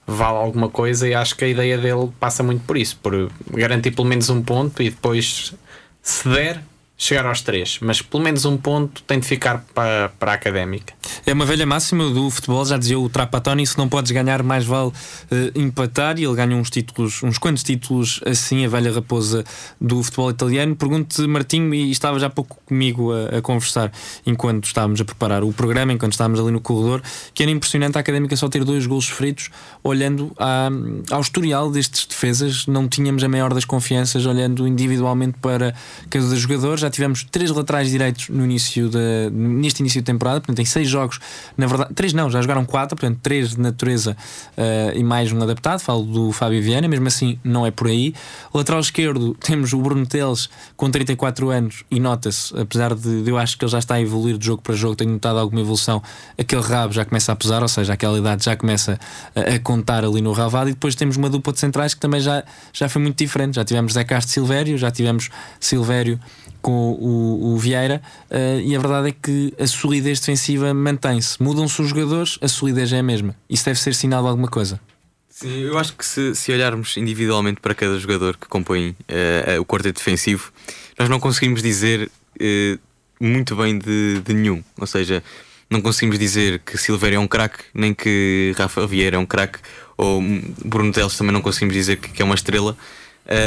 vale alguma coisa e acho que a ideia dele passa muito por isso, por garantir pelo menos um ponto e depois se der chegar aos três, mas pelo menos um ponto tem de ficar para, para a académica. É uma velha máxima do futebol, já dizia o Trapatoni: se não podes ganhar, mais vale eh, empatar. E ele ganha uns títulos, uns quantos títulos assim, a velha raposa do futebol italiano. Pergunto-te, Martinho, e estava já há pouco comigo a, a conversar enquanto estávamos a preparar o programa, enquanto estávamos ali no corredor, que era impressionante a académica só ter dois golos feridos. Olhando à- ao historial destes defesas, não tínhamos a maior das confianças, olhando individualmente para cada jogador. Já tivemos três laterais direitos no início da, neste início de temporada, portanto, em seis jogos, na verdade, três não, já jogaram quatro, portanto, três de natureza eh, e mais um adaptado. Falo do Fábio Viana, mesmo assim, não é por aí. Lateral esquerdo, temos o Bruno Teles com 34 anos e nota-se, apesar de, de eu acho que ele já está a evoluir de jogo para jogo, tenho notado alguma evolução, aquele rabo já começa a pesar, ou seja, aquela idade já começa a, a contar ali no ravado. E depois temos uma dupla de centrais que também já, já foi muito diferente. Já tivemos Zé Castro Silvério, já tivemos Silvério com o, o Vieira, eh, e a verdade é que a solidez defensiva mantém-se. Mudam-se os jogadores, a solidez é a mesma. Isso deve ser sinal de alguma coisa. Sim, eu acho que se, se olharmos individualmente para cada jogador que compõe eh, o quarteto defensivo, nós não conseguimos dizer eh, muito bem de, de nenhum. Ou seja, não conseguimos dizer que Silveira é um craque, nem que Rafa Vieira é um craque, ou Bruno Teles também não conseguimos dizer que, que é uma estrela.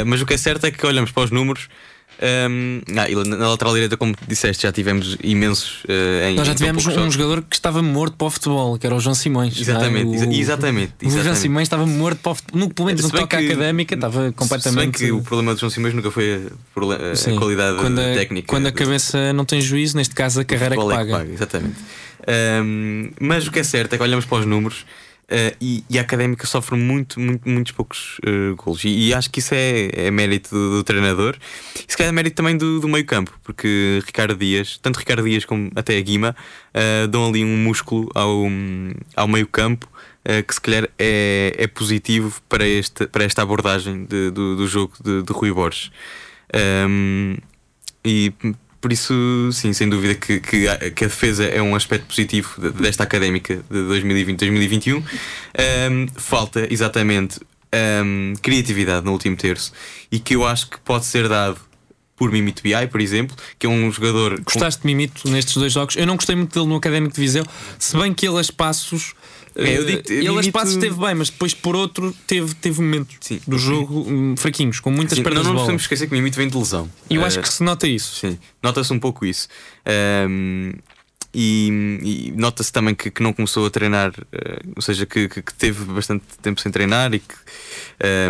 Mas o que é certo é que olhamos para os números. Hum, ah, e na lateral direita, como disseste, já tivemos imensos eh, em Nós já tivemos um jogos. jogador que estava morto para o futebol, que era o João Simões. Exatamente, não é? o, exatamente, O João exatamente. Simões estava morto para o futebol. No, pelo menos no toque que- académica, estava completamente. Se bem que o problema do João Simões nunca foi a, a Sim. qualidade quando a, técnica. Quando a cabeça não tem juízo, neste caso a carreira que futebol é paga. exatamente. Ahm, mas o que é certo é que olhamos para os números ah, e, e a académica sofre muito, muito, muitos poucos ah, golos. E, e acho que isso é, é mérito do, do treinador e se calhar é mérito também do, do meio campo, porque Ricardo Dias, tanto Ricardo Dias como até a Guima, ah, dão ali um músculo ao, ao meio campo. eh, que se calhar é, é positivo para, este, para esta abordagem de- do, do jogo de, de Rui Borges. Um, e por isso, sim, sem dúvida que, que, a, que a defesa é um aspecto positivo de- desta académica de 2020-2021. Um, falta exatamente um, criatividade no último terço e que eu acho que pode ser dado por Mimito BI, por exemplo, que é um jogador. com- Gostaste de Mimito nestes dois jogos? Eu não gostei muito dele no Académico de Viseu, se bem que ele a espaços. É, eu eh, digo-te, ele a Mimito- espaços esteve bem, mas depois por outro teve, teve momentos Sim. do jogo fraquinhos, com muitas Sim, não, perdas não bola. podemos esquecer que Mimito vem de lesão. E eu Uh, acho que se nota isso. Sim, nota-se um pouco isso. Um, e, e nota-se também que, que não começou a treinar, uh, ou seja, que, que- que teve bastante tempo sem treinar e que.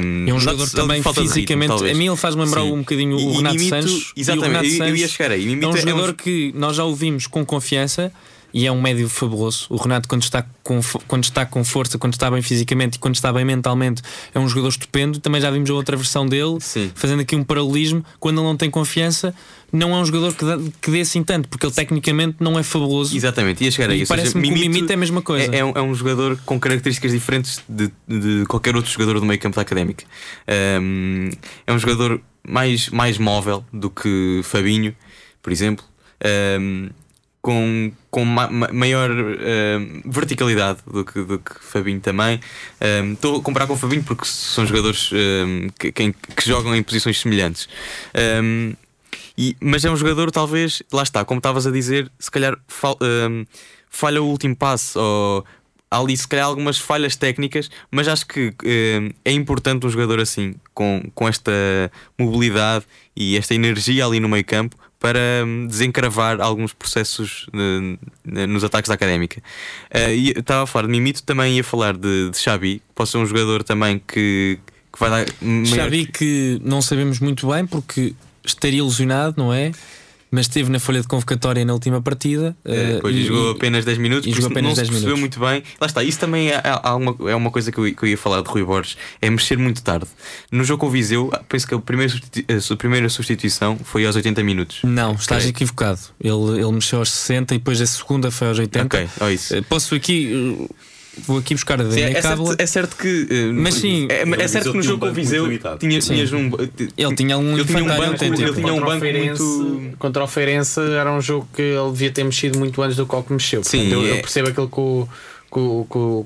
um, É um jogador também ritmo, fisicamente. talvez. a mim ele faz-me lembrar Sim. um bocadinho E- o Renato Mimito- Sanches. e o Exatamente, Renato eu, eu ia chegar aí. É um é jogador que nós já o vimos com confiança e é um médio fabuloso. O Renato, quando está, com, quando está com força, quando está bem fisicamente e quando está bem mentalmente, é um jogador estupendo. Também já vimos a outra versão dele, Sim. fazendo aqui um paralelismo. Quando ele não tem confiança, não é um jogador que, dá, que dê assim tanto, porque ele tecnicamente não é fabuloso. Exatamente, ia chegar ou seja, parece-me que o Mimito é a mesma coisa. É, é um, é um jogador com características diferentes de, de qualquer outro jogador do meio campo da académica. Um, é um jogador mais, mais móvel do que Fabinho, por exemplo. Um, com, com ma- ma- maior um, verticalidade do que, do que Fabinho também. Um, Estou a comparar com o Fabinho porque são jogadores um, que, que, que jogam em posições semelhantes. Um, e- mas é um jogador, talvez, lá está, como estavas a dizer, se calhar fal- falha o último passo, ou há ali se calhar algumas falhas técnicas, mas acho que é importante um jogador assim, com, com esta mobilidade e esta energia ali no meio campo. Para hum, desencravar alguns processos nos ataques da académica. Eh, e estava a falar de Mimito, também ia falar de, de Xabi, que pode ser um jogador também que, que vai dar. Maior- vi que não sabemos muito bem porque estaria lesionado, não é? Mas esteve na folha de convocatória na última partida. Eh, eh, Depois e- jogou apenas 10 minutos, jogou apenas não 10 se percebeu minutos. muito bem. Lá está, isso também é, é- é uma coisa que eu, que eu ia falar de Rui Borges: é mexer muito tarde. No jogo com o Viseu, penso que a primeira, a primeira substituição foi aos 80 minutos. Não, estás Ok. equivocado. Ele, ele mexeu aos 60 e depois a segunda foi aos 80. Ok, ó isso. Eh, Posso aqui. Vou aqui buscar a Sim, DNA é, cábula. certo, é certo que. eh, Mas sim, é, é certo que no jogo com o Viseu tinha, Sim. tinhas um. Ele tinha um ele tinha um banco, ele tinha um muito. Contra o Feirense era um jogo que ele devia ter mexido muito antes do qual que mexeu. Sim, eu, é- eu percebo aquilo que o,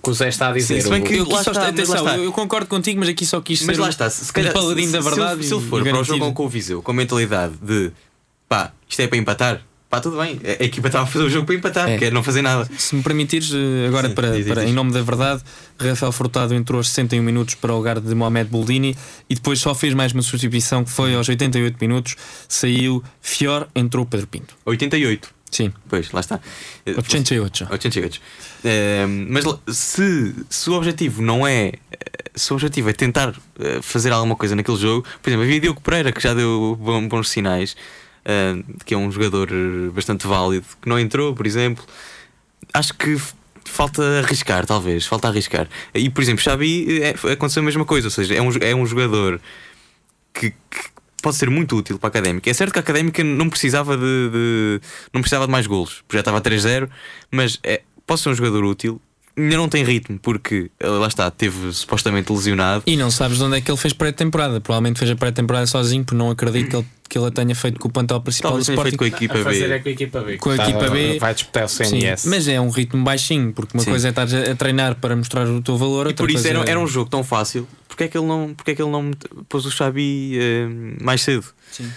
que, o, Zé está a dizer. se bem O- que- Eu lá está, mas atenção, lá está. eu- eu concordo contigo, mas aqui só quis Mas ser lá está, se, se um calhar paladino se, da se verdade. ele, se ele for e para o jogo com o Viseu com a mentalidade de pá, isto é para empatar, pá, tudo bem, a a equipa estava a fazer o jogo para empatar, É. que é não fazer nada. Se me permitires, eh, agora Sim, para, diz, para- diz. em nome da verdade, Rafael Furtado entrou aos 61 minutos para o lugar de Mohamed Boldini e depois só fez mais uma substituição que foi aos 88 minutos. Saiu Fior, entrou Pedro Pinto. 88, Sim, pois, lá está. 88. 88. Eh, mas se, se o objetivo não é. eh, Se o objetivo é tentar eh, fazer alguma coisa naquele jogo, por exemplo, havia Diogo Pereira que já deu bons sinais, que é um jogador bastante válido, que não entrou, por exemplo. Acho que falta arriscar, talvez, falta arriscar. E por exemplo, Xabi é, aconteceu a mesma coisa, ou seja, é um, é um jogador que, que pode ser muito útil para a académica. É certo que a académica não precisava de, de- não precisava de mais golos, já estava a 3-0, mas é, pode ser um jogador útil. Ainda não tem ritmo, porque eh, lá está, teve supostamente lesionado. E não sabes de onde é que ele fez pré-temporada. Provavelmente fez a pré-temporada sozinho, porque não acredito que ele, que ele a tenha feito com o plantel principal Talvez do Sporting. feito com a equipa a fazer é B. com a equipa B. Com a Está- equipa B. Vai disputar o Sim, CNS. mas é um ritmo baixinho, porque uma Sim. coisa é estar a, treinar para mostrar o teu valor, E outra por isso coisa era, é- era um jogo tão fácil. Porque é que ele não, porque é que ele não pôs o Xabi eh, mais cedo? Sim.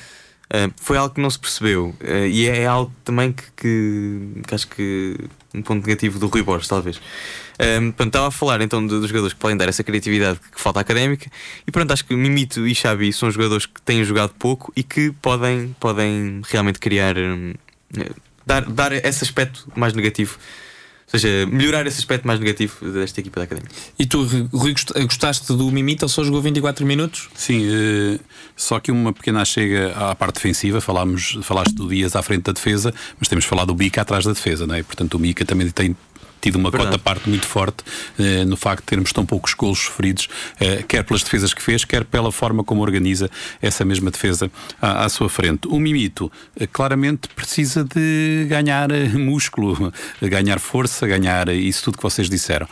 Uh, foi algo que não se percebeu Uh, e é algo também que, que- que acho que um ponto negativo do Rui Borges, talvez. Um, portanto, estava a falar então dos jogadores que podem dar essa criatividade que falta académica e pronto, acho que Mimito e Xabi são jogadores que têm jogado pouco e que podem, podem realmente criar um, eh, dar, dar esse aspecto mais negativo. Ou seja, melhorar esse aspecto mais negativo desta equipa da académica. E tu, Rui, gost- gostaste do Mimita? Ele só jogou 24 minutos? Sim, eh, só que uma pequena chega à parte defensiva. Falámos, falaste do Dias à frente da defesa, mas temos falado do Bica atrás da defesa, não é? Portanto, o Mica também tem tido uma Verdade. cota parte muito forte eh, no facto de termos tão poucos golos sofridos, eh, quer pelas defesas que fez, quer pela forma como organiza essa mesma defesa à, à sua frente. O Mimito eh, claramente precisa de ganhar eh, músculo, eh, ganhar força, ganhar eh, isso tudo que vocês disseram.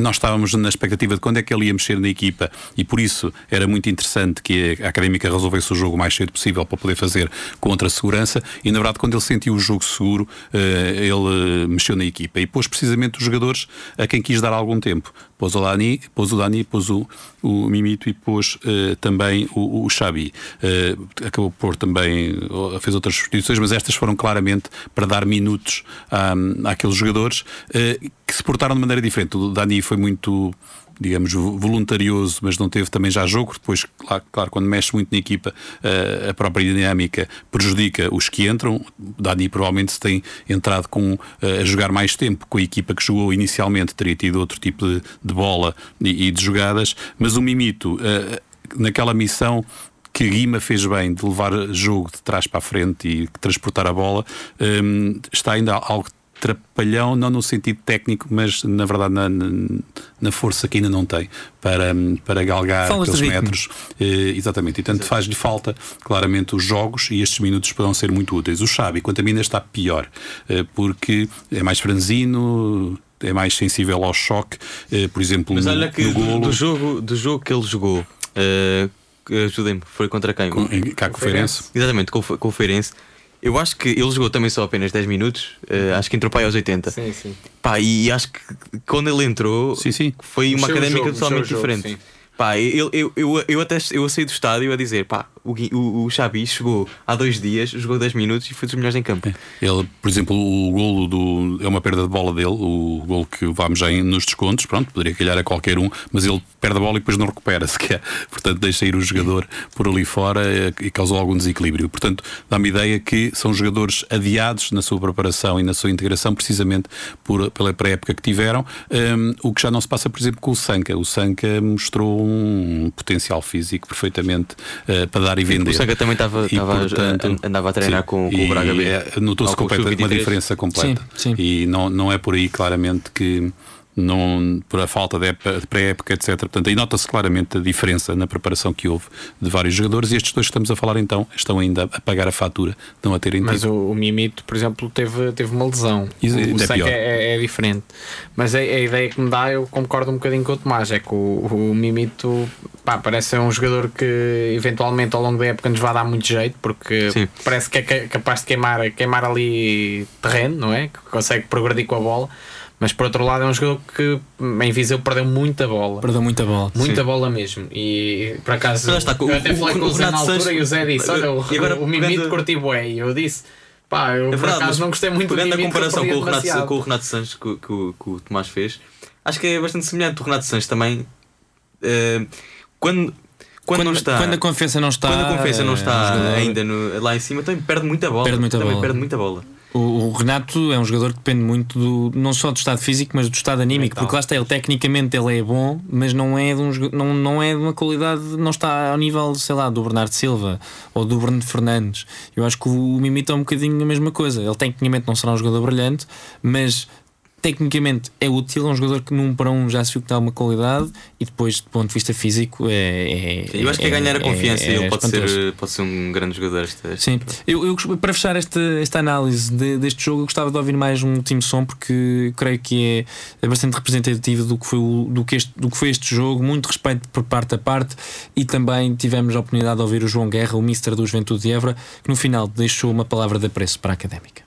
Nós estávamos na expectativa de quando é que ele ia mexer na equipa e por isso era muito interessante que a Académica resolvesse o jogo o mais cedo possível para poder fazer com outra segurança e na verdade quando ele sentiu o jogo seguro ele mexeu na equipa e pôs precisamente os jogadores a quem quis dar algum tempo. Pôs o Dani, pôs o Dani, pôs o, o Mimito e pôs eh, também o, o Xabi. Eh, acabou por também, oh, fez outras substituições, mas estas foram claramente para dar minutos à, àqueles jogadores eh, que se portaram de maneira diferente. O Dani foi muito digamos, vo- voluntarioso, mas não teve também já jogo. Depois, claro, claro, quando mexe muito na equipa, eh, a própria dinâmica prejudica os que entram. Dani provavelmente se tem entrado com, eh, a jogar mais tempo com a equipa que jogou inicialmente, teria tido outro tipo de, de bola e, e de jogadas, mas o Mimito, eh, naquela missão que Guima fez bem de levar jogo de trás para a frente e transportar a bola, hum, está ainda algo trapalhão, não no sentido técnico, mas na verdade na, na- força que ainda não tem para, para galgar Falas aqueles metros. Eh, exatamente, e tanto faz-lhe falta claramente os jogos e estes minutos poderão ser muito úteis. O Xabi, quanto a mim, ainda está pior, eh, porque é mais franzino. É mais sensível ao choque, eh, por exemplo, Mas no, olha que golo. do jogo, do jogo que ele jogou, que- ajudem-me, foi contra quem? Com- em Caco Feirense. Exatamente, com, o com o Feirense. Eu acho que ele jogou também só apenas 10 minutos, eh, acho que entrou para aí aos 80. Sim, sim. Pá, e acho que quando ele entrou, Sim, sim. foi uma académica jogo, totalmente jogo, diferente. sim. Pá, eu, eu, eu, eu até eu saí do estádio a dizer, pá, o, o, o Xabi chegou há dois dias, jogou 10 minutos e foi dos melhores em campo. Ele, por exemplo, o golo do. É uma perda de bola dele, o golo que vamos já nos descontos, pronto, poderia calhar a qualquer um, mas ele perde a bola e depois não recupera sequer. Portanto, deixa ir o jogador por ali fora e causou algum desequilíbrio. Portanto, dá-me ideia que são jogadores adiados na sua preparação e na sua integração, precisamente por, pela pré-época que tiveram. Um, o que já não se passa, por exemplo, com o Sanca. O Sanca mostrou um potencial físico perfeitamente eh, para dar e vender. O Sanca também estava- E, estava- portanto, andava a treinar com- com o Braga B. é, Notou-se uma Sub-23. diferença completa. Sim, sim. E não, não é por aí, claramente, que. Não, por a falta de época- de pré-época, etc. Portanto, aí nota-se claramente a diferença na preparação que houve de vários jogadores e estes dois que estamos a falar então estão ainda a pagar a fatura, não a terem Mas o, o Mimito, por exemplo, teve, teve uma lesão. Isso o é pior. é, é diferente. Mas a, a ideia que me dá, eu concordo um bocadinho com o Tomás, é que o, o Mimito pá, parece ser um jogador que eventualmente ao longo da época nos vai dar muito jeito, porque Sim. parece que é ca- capaz de queimar, queimar ali terreno, não é? Que consegue progredir com a bola. Mas por outro lado é um jogador que em Viseu perdeu muita bola. Perdeu muita bola. Muita bola mesmo. E por acaso Mas está, eu o- até o- falei o com o Zé na Renato altura Sanches- e o Zé disse: Olha, o, E agora o Mimito pegando- curti bué. E eu disse: Pá, eu É por verdade, acaso mas não gostei muito do pegando a comparação que com o, Renato, com o Renato Sanches que, o- que o- que o Tomás fez, acho que é bastante semelhante. O Renato Sanches também, eh, quando, quando, não está. quando a confiança não está. quando a confiança não é, está jogador- ainda no- lá em cima, também perde muita bola. Perde muita também bola. perde muita bola. O, Renato é um jogador que depende muito do, não só do estado físico, mas do estado anímico, Mental. porque lá está ele, tecnicamente ele é bom, mas não é de, um, não, não é de uma qualidade, não está ao nível, sei lá, do Bernardo Silva ou do Bruno Fernandes. Eu acho que o Mimito é um bocadinho a mesma coisa. Ele tecnicamente não será um jogador brilhante, mas tecnicamente é útil, é um jogador que num para um já se viu que dá uma qualidade e depois do ponto de vista físico é. é Eu acho que é ganhar a confiança é- e ele é pode ser, pode ser um grande jogador. Esta- Sim, eu, eu para fechar esta, esta análise de- deste jogo, eu gostava de ouvir mais um último som porque creio que é, é bastante representativo do que, foi o, do, que este, do que foi este jogo, muito respeito por parte a parte e também tivemos a oportunidade de ouvir o João Guerra, o Mister do Juventude de Évora, que no final deixou uma palavra de apreço para a académica.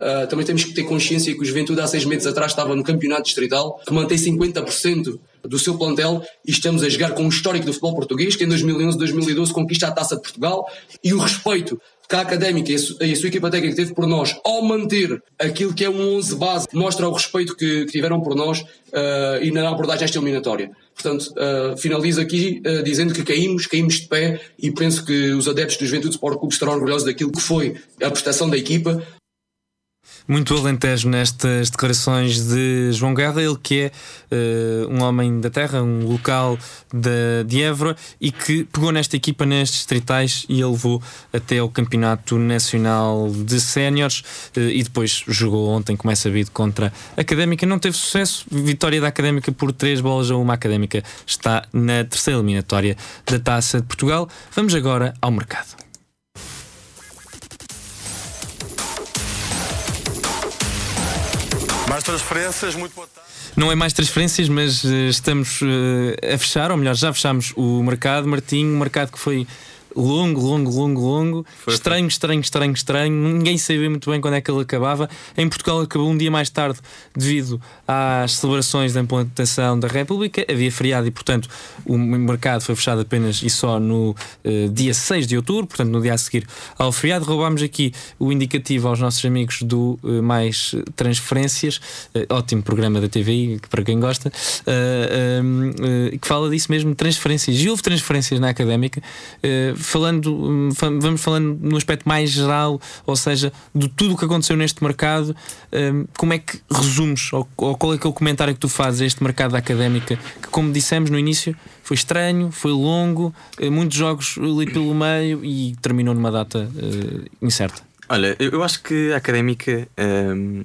Uh, também temos que ter consciência que o Juventude há seis meses atrás estava no campeonato distrital, que mantém 50% do seu plantel e estamos a jogar com um histórico do futebol português, que em 2011, 2012 conquista a Taça de Portugal e o respeito que a Académica e a, su- e a sua equipa técnica teve por nós ao manter aquilo que é um 11 base, mostra o respeito que, que tiveram por nós uh, e na abordagem esta eliminatória. Portanto, uh, finalizo aqui uh, dizendo que caímos, caímos de pé e penso que os adeptos do Juventude Sport Clube estarão orgulhosos daquilo que foi a prestação da equipa, Muito alentejo nestas declarações de João Guerra, ele que é uh, um homem da terra, um local de, de Évora e que pegou nesta equipa nestes tritais e ele levou até ao Campeonato Nacional de Séniores uh, e depois jogou ontem, como é sabido, contra a Académica. Não teve sucesso, vitória da Académica por três bolas a uma. Académica está na terceira eliminatória da Taça de Portugal. Vamos agora ao mercado. Mais transferências, muito boa tarde. Não é mais transferências, mas uh, estamos uh, a fechar, ou melhor, já fechámos o mercado. Martinho, um mercado que foi longo, longo, longo, longo. Foi, estranho, foi. estranho, estranho, estranho. Ninguém sabia muito bem quando é que ele acabava. Em Portugal acabou um dia mais tarde devido às celebrações da implantação da República. Havia feriado e, portanto, o mercado foi fechado apenas e só no uh, dia 6 de outubro, portanto, no dia a seguir ao feriado. Roubámos aqui o indicativo aos nossos amigos do uh, Mais Transferências, uh, ótimo programa da TV, para quem gosta, que fala disso mesmo, transferências. E houve transferências na académica falando, hum, vamos falando no aspecto mais geral, ou seja, de tudo o que aconteceu neste mercado, hum, como é que resumes, ou, qual é que é o comentário que tu fazes a este mercado da académica, que como dissemos no início, foi estranho, foi longo, eh, muitos jogos ali pelo meio e terminou numa data uh, incerta? Olha, eu acho que a académica um,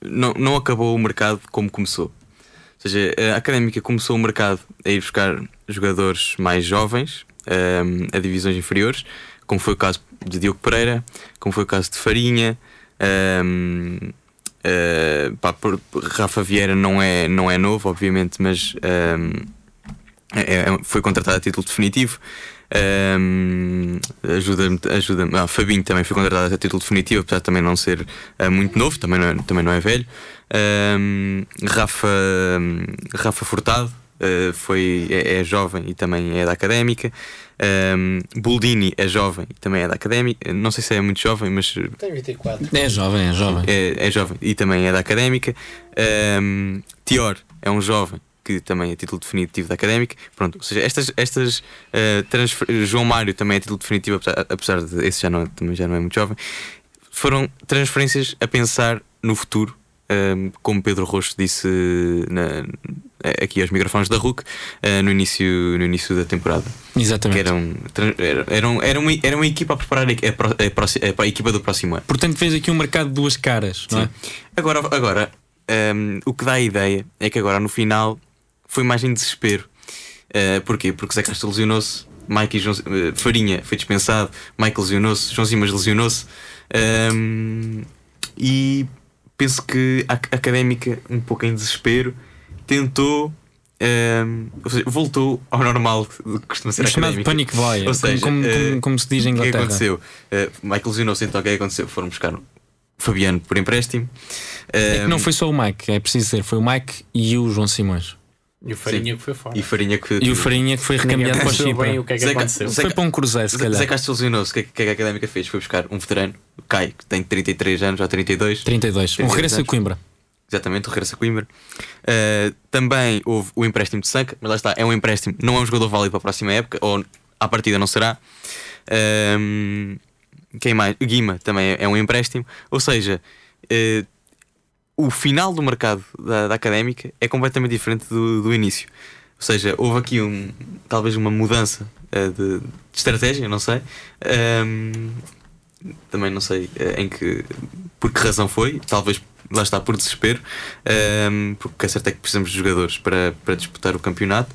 não, não acabou o mercado como começou. Ou seja, a académica começou o mercado a ir buscar jogadores mais jovens, um, a divisões inferiores, como foi o caso de Diogo Pereira, como foi o caso de Farinha. Um, uh, ah, pá, Rafa Vieira não é, não é novo, obviamente, mas um, é, é, foi contratado a título definitivo. Um, ajuda-me, ajuda ah, Fabinho também foi contratado a título definitivo, apesar de também não ser uh, muito novo, também não é, também não é velho. Um, Rafa, Rafa Furtado uh, foi, é, é, jovem e também é da académica. Um, Buldini é jovem e também é da académica. Não sei se é muito jovem, mas. Tem 24. É jovem, é jovem. É, é jovem e também é da académica. Um, Tior é um jovem que também é título definitivo da académica. Pronto, ou seja, estas, estas uh, transfer... João Mário também é título definitivo, apesar, apesar de esse já não, também já não é muito jovem. Foram transferências a pensar no futuro um, como Pedro Rocha disse na, aqui aos microfones da RUC uh, no, início, no início da temporada. Exatamente. Que eram, eram, era, uma, era uma equipa a preparar a, a, a, a, equipa do próximo ano. Portanto, fez aqui um mercado de duas caras, não é? Agora, agora um, o que dá a ideia é que agora no final foi mais em desespero. Uh, porquê? Porque Zé Castro lesionou-se, Mike e João, uh, Farinha foi dispensado, Michael lesionou-se, João Simas lesionou-se. Um, e penso que a académica, um pouco em desespero, tentou. Um, ehm, ou seja, voltou ao normal que costuma ser chamado panic boy, ou seja, como, como, uh, como, se diz em Inglaterra. O que aconteceu? Uh, Michael lesionou-se, então o que aconteceu? Foram buscar o Fabiano por empréstimo. Um, é que não ehm, foi só o Mike, é preciso dizer, foi o Mike e o João Simões. E o Farinha Sim. que foi fora. E, Farinha que, e o Farinha que foi recambiado para o Chipre. o que é que Zé, aconteceu. Zé, foi para um cruzeiro, se calhar. Zé Castro lesionou-se. O que, é que a Académica fez? Foi buscar um veterano, o Kai, que tem 33 anos ou 32. 32. 32 o regresso a Coimbra. Exatamente, o regresso a Coimbra. Uh, também houve o empréstimo de Sanca, mas lá está, é um empréstimo, não é um jogador válido para a próxima época, ou à partida não será. Uh, quem mais? O Guima também é um empréstimo. Ou seja, uh, o final do mercado da, da académica é completamente diferente do, do início. Ou seja, houve aqui um, talvez uma mudança uh, de, de, estratégia, não sei. Um, também não sei uh, em que, por que razão foi. Talvez lá está por desespero. Um, porque é certo é que precisamos de jogadores para, para disputar o campeonato.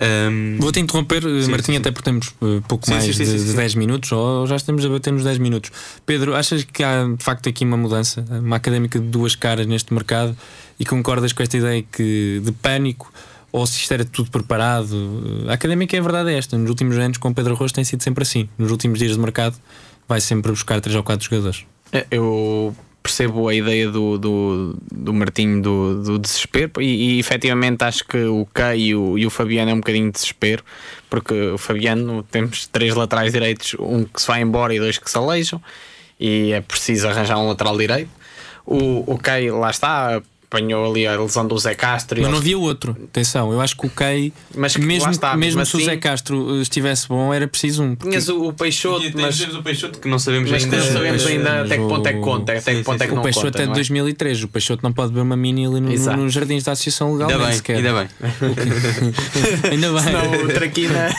Um... Vou-te interromper, sim, Martim, sim, até porque temos uh, pouco sim, mais de, de 10 minutos, ou já estamos a bater nos 10 minutos. Pedro, achas que há de facto aqui uma mudança, uma académica de duas caras neste mercado e concordas com esta ideia que de pânico? Ou se isto era tudo preparado? A académica é a verdade é esta. Nos últimos anos, com Pedro Rocha, tem sido sempre assim. Nos últimos dias de mercado, vai sempre buscar 3 ou 4 jogadores. É, eu percebo a ideia do, do, do Martinho do, do desespero e, e efetivamente acho que o K e o, e o Fabiano é um bocadinho de desespero, porque o Fabiano temos três laterais direitos, um que se vai embora e dois que se alejam, e é preciso arranjar um lateral direito. O, o K lá está, apanhou ali a lesão do Zé Castro. Mas não eles- havia outro. Atenção, eu acho que o Kei, Mas que- mesmo, está, mesmo mesmo se o Zé assim- Castro eh, estivesse bom, era preciso um. porque- Tinhas o, o Peixoto, E mas, temos o Peixoto que não sabemos mas que ainda. não sabemos mas- ainda mas até que ponto é que o- conta, até Sim, que ponto sim, é que não o Peixoto conta. é de não 2003. O Peixoto não pode beber uma mini ali no- Exato. no- nos jardins da Associação Ainda legalmente bem, sequer. ainda bem. Ainda bem. Não, o Traquina.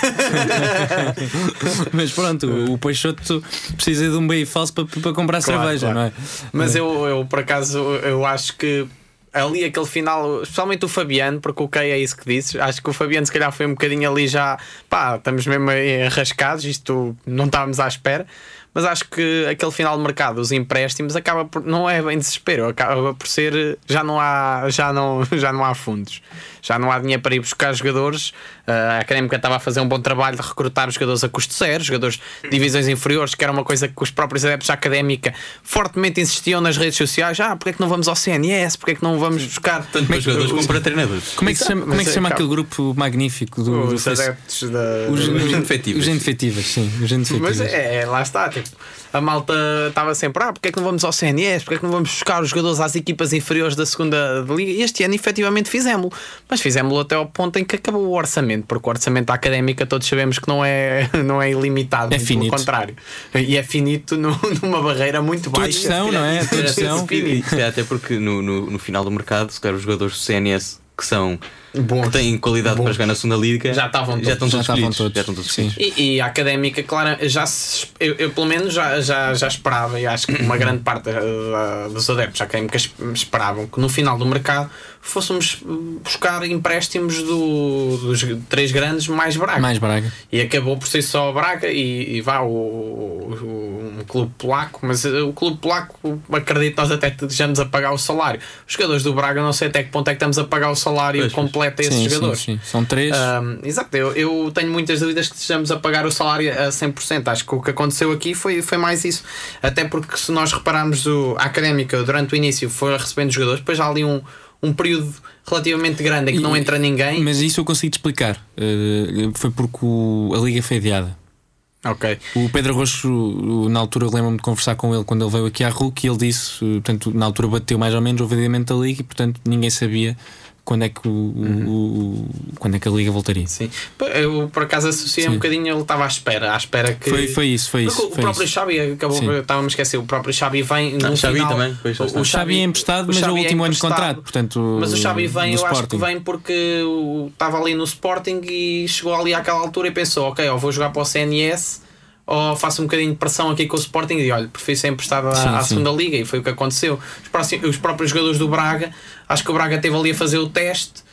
Mas pronto, o Peixoto precisa de um bem falso para, para comprar Claro, cerveja, claro. não é? Mas eu, eu, por acaso, eu acho que ali aquele final, especialmente o Fabiano, porque o Kei é isso que dizes, acho que o Fabiano se calhar foi um bocadinho ali já, pá, estamos mesmo arrascados, isto não estávamos à espera. Mas acho que aquele final de mercado, os empréstimos, acaba por não é bem desespero, acaba por ser já não há já não, já não há fundos, já não há dinheiro para ir buscar jogadores. Ah, a Académica estava a fazer um bom trabalho de recrutar os jogadores a custo zero, jogadores de divisões inferiores, que era uma coisa que os próprios adeptos da Académica fortemente insistiam nas redes sociais. Ah, porque é que não vamos ao CNS? Porque é que não vamos buscar Tanto para jogadores como para treinadores. Como é que se chama, como é que se chama aquele grupo magnífico do, os adeptos da. Os, Os indefetíveis. Os indefetíveis, sim. Os indefetíveis. Mas é, é, lá está, tipo, a malta estava sempre, ah, porque é que não vamos ao CNS? Porque é que não vamos buscar os jogadores às equipas inferiores da segunda liga? E este ano efetivamente fizemos mas fizemos até ao ponto em que acabou o orçamento, porque o orçamento da académica todos sabemos que não é, não é ilimitado, É finito. pelo contrário. E é finito no- numa barreira muito Todos baixa. são, não é? Todos são. E, e até porque no, no, no final do mercado, se calhar os jogadores do CNS que são Bons. que têm qualidade para jogar na segunda liga Já estavam já todos. estão Já todos estavam escolhidos. todos. Já estão todos Sim. escolhidos. E, e a académica, claro, já se, eu, eu pelo menos já, já, já esperava, e acho que uma grande parte eh, dos adeptos da académica es- esperavam que no final do mercado fôssemos buscar empréstimos do- dos três grandes mais Braga. Mais Braga. E acabou por ser só Braga e, e vá o, o- um clube polaco, mas eh, o clube polaco, acredito, nós até estejamos a pagar o salário. Os jogadores do Braga, não sei até que ponto é que estamos a pagar o salário Pois, pois. Completo a esses Sim, sim, jogadores. sim. São três. Um, exato, eu, eu tenho muitas dúvidas que estejamos a pagar o salário a 100%. Acho que o que aconteceu aqui foi, foi mais isso. Até porque, se nós repararmos, o, a académica durante o início foi recebendo jogadores, depois há ali um, um período relativamente grande em que E- não entra ninguém. Mas isso eu consigo te explicar. Eh, foi porque o- a liga foi adiada. Ok. O Pedro Rocho, o- na altura, lembro-me de conversar com ele quando ele veio aqui à RUC e ele disse, eh, portanto, na altura bateu mais ou menos o adiamento da liga e, portanto, ninguém sabia quando é que, o, o- quando é que a liga voltaria. Sim. Eu por acaso associei um Sim. bocadinho, ele estava à espera, à espera que. Foi, foi isso, foi Porque isso. o foi próprio isso. Xabi acabou, Sim. estava-me a esquecer, o próprio Xabi vem no Xabi final, também, pois, está. O Xabi é emprestado, mas é o Xabi último ano de contrato, portanto, Mas o Xabi vem, eu acho que vem porque o- estava ali no Sporting e chegou ali àquela altura e pensou, ok, ou vou jogar para o CNS ou faço um bocadinho de pressão aqui com o Sporting e digo, olha, prefiro ser emprestado à, Sim, à sim. segunda liga e foi o que aconteceu. Os, próximos- os próprios jogadores do Braga, acho que o Braga teve ali a fazer o teste.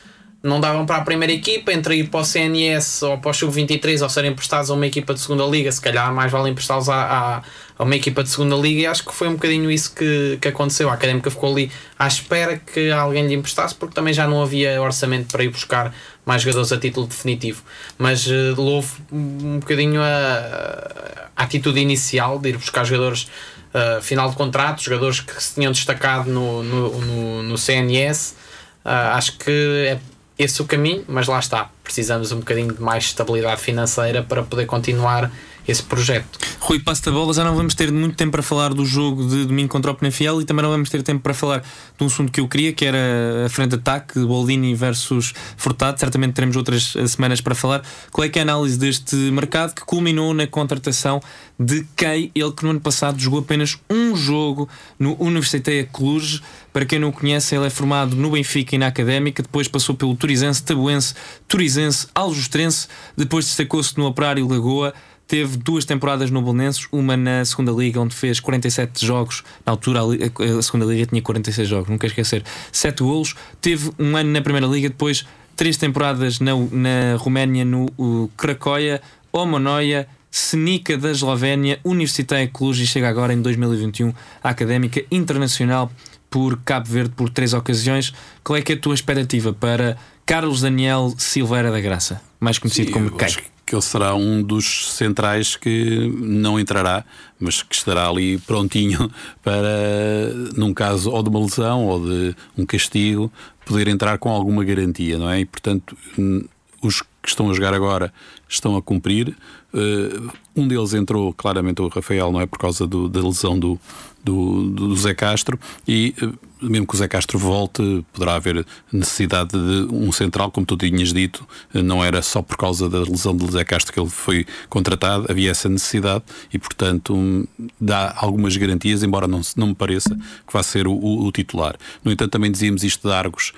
Não davam para a primeira equipa, entre ir para o CNS ou para o Sub-23 ou serem emprestados a uma equipa de segunda liga, se calhar mais vale emprestá-los a, a, a uma equipa de segunda liga e acho que foi um bocadinho isso que, que aconteceu. A académica ficou ali à espera que alguém lhe emprestasse porque também já não havia orçamento para ir buscar mais jogadores a título definitivo. Mas eh, louvo um bocadinho a, a atitude inicial de ir buscar jogadores eh, final de contrato, jogadores que se tinham destacado no, no, no, no CNS. Ah, acho que é esse o caminho, mas lá está. Precisamos um bocadinho de mais estabilidade financeira para poder continuar esse projeto. Rui, passo da bola, já não vamos ter muito tempo para falar do jogo de domingo contra o Penafiel e também não vamos ter tempo para falar de um assunto que eu queria, que era a frente de ataque, Boldini versus Furtado. Certamente teremos outras eh, semanas para falar. Qual é é a análise deste mercado que culminou na contratação de Kei, ele que no ano passado jogou apenas um jogo no Universitatea Cluj. Para quem não o conhece, ele é formado no Benfica e na Académica, depois passou pelo Turizense, Tabuense, Turizense, Aljustrense, depois destacou-se no Operário Lagoa, Teve duas temporadas no Bolonenses, uma na segunda Liga, onde fez 47 jogos. Na altura, a, segunda Liga tinha 46 jogos, nunca esquecer. 7 golos. Teve um ano na primeira Liga, depois três temporadas na, na Roménia, no Cracóia, Omonoia, Senica da Eslovénia, Universitatea Cluj e chega agora em 2021 à Académica Internacional por Cabo Verde por três ocasiões. Qual é que é a tua expectativa para Carlos Daniel Silveira da Graça, mais conhecido Sim, como acho que ele será um dos centrais que não entrará, mas que estará ali prontinho para, num caso ou de uma lesão ou de um castigo, poder entrar com alguma garantia, não é? E portanto, hum, os que estão a jogar agora estão a cumprir. Uh, um deles entrou, claramente, o Rafael, não é por causa do, da lesão do, do, do Zé Castro, e uh, mesmo que o Zé Castro volte, poderá haver necessidade de um central, como tu tinhas dito, uh, não era só por causa da lesão do Zé Castro que ele foi contratado, havia essa necessidade e, portanto, um, dá algumas garantias, embora não, não me pareça que vá ser o, o, o titular. No entanto, também dizíamos isto de Argos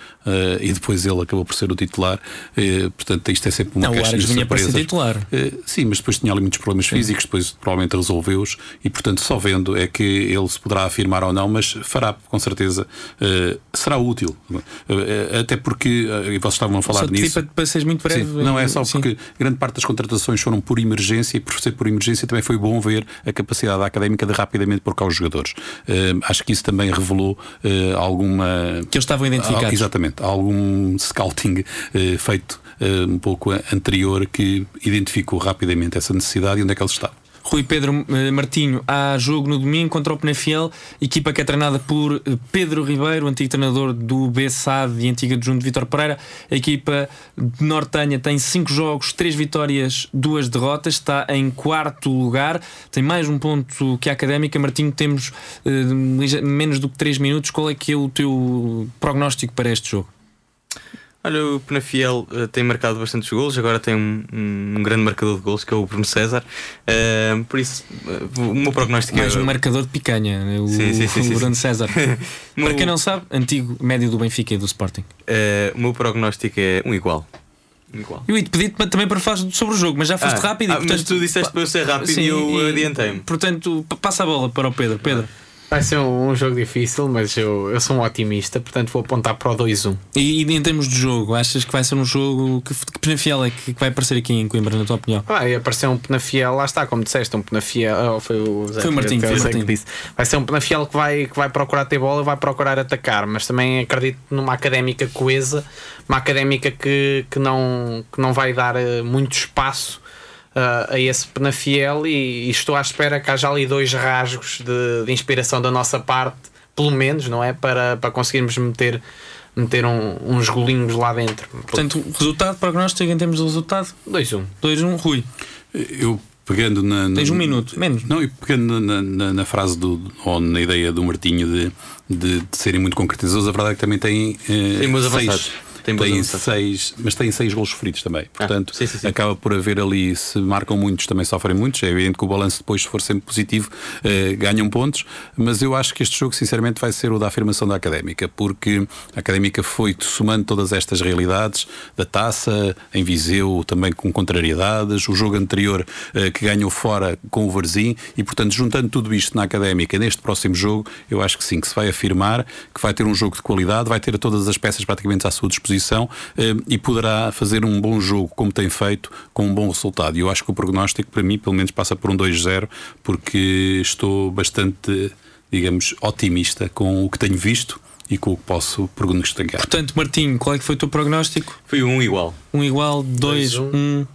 e depois ele acabou por ser o titular, portanto, isto é sempre uma não, caixa o Argos vinha para ser titular. sim, mas depois tinha ali muitos problemas Sim. físicos, depois provavelmente resolveu-os e, portanto, só vendo é que ele se poderá afirmar ou não, mas fará com certeza, uh, será útil. Uh, até porque, uh, e vocês estavam a falar só nisso. Para, para seres muito breve. Sim, não é só porque grande parte das contratações foram por emergência e, por ser por emergência, também foi bom ver a capacidade da académica de rapidamente pôr cá os jogadores. acho que isso também revelou alguma. Que eles estavam identificados. exatamente, algum scouting feito um pouco anterior que identificou rapidamente essa necessidade e onde é que ele está. Rui Pedro eh, Martinho, há jogo no domingo contra o Penafiel, equipa que é treinada por eh, Pedro Ribeiro, antigo treinador do BSAD e antiga adjunto de Vitor Pereira. A equipa de Nortanha tem 5 jogos, 3 vitórias, 2 derrotas, está em quarto lugar, tem mais um ponto que a Académica. Martinho, temos uh, menos do que 3 minutos. Qual é que é o teu prognóstico para este jogo? Olha, o Penafiel uh, tem marcado bastantes golos, agora tem um, um, grande marcador de golos que é o Bruno César. Uh, por isso, uh, o meu prognóstico Mais é. um marcador de picanha, né? o, sim, sim, sim, o Bruno César. Para quem não sabe, antigo médio do Benfica e do Sporting. o meu prognóstico é um igual. Igual. Eu ia te pedir também para falar sobre o jogo, mas já foste ah, rápido. Ah, portanto, mas tu disseste para eu ser rápido sim, e eu adiantei-me. Portanto, passa a bola para o Pedro. Pedro. Vai ser um, um, jogo difícil, mas eu, eu sou um otimista, portanto vou apontar para o 2-1. E, e, em termos de jogo, achas que vai ser um jogo que, que Penafiel é que, que, vai aparecer aqui em Coimbra, na tua opinião? Vai aparecer um Penafiel, lá está, como disseste, um Penafiel. Oh, foi o Zé foi o Martim, foi o Martim. Que disse. Vai ser um Penafiel que vai, que vai procurar ter bola, vai procurar atacar, mas também acredito numa académica coesa, uma académica que, que, não, que não vai dar eh, muito espaço uh, a esse Penafiel e, e, estou à espera que haja ali dois rasgos de, de, inspiração da nossa parte, pelo menos, não é? Para, para conseguirmos meter, meter um, uns golinhos lá dentro. Portanto, resultado, prognóstico em termos de resultado? 2-1. 2-1, Rui. Eu pegando na, na, Tens um minuto, menos. Não, e pegando na, na, na, frase do, ou na ideia do Martinho de, de, de serem muito concretizados, a verdade é que também tem, eh, tem seis, tem, tem seis, mas tem seis gols sofridos também. Ah, Portanto, ah, sim, sim, sim. acaba por haver ali, se marcam muitos, também sofrem muitos. É evidente que o balanço depois, se for sempre positivo, eh, ganham pontos. Mas eu acho que este jogo, sinceramente, vai ser o da afirmação da académica, porque a académica foi somando todas estas realidades da taça, em Viseu, também com contrariedades, o jogo anterior eh, que ganhou fora com o Varzim, e portanto, juntando tudo isto na académica neste próximo jogo, eu acho que sim, que se vai afirmar que vai ter um jogo de qualidade, vai ter todas as peças praticamente à sua disposição eh, e poderá fazer um bom jogo, como tem feito, com um bom resultado. E eu acho que o prognóstico, para mim, pelo menos passa por um 2-0, porque estou bastante, digamos, otimista com o que tenho visto e com o que posso prognosticar. Portanto, Martinho, qual é que foi o teu prognóstico? Foi um igual. Um igual, 2, 1.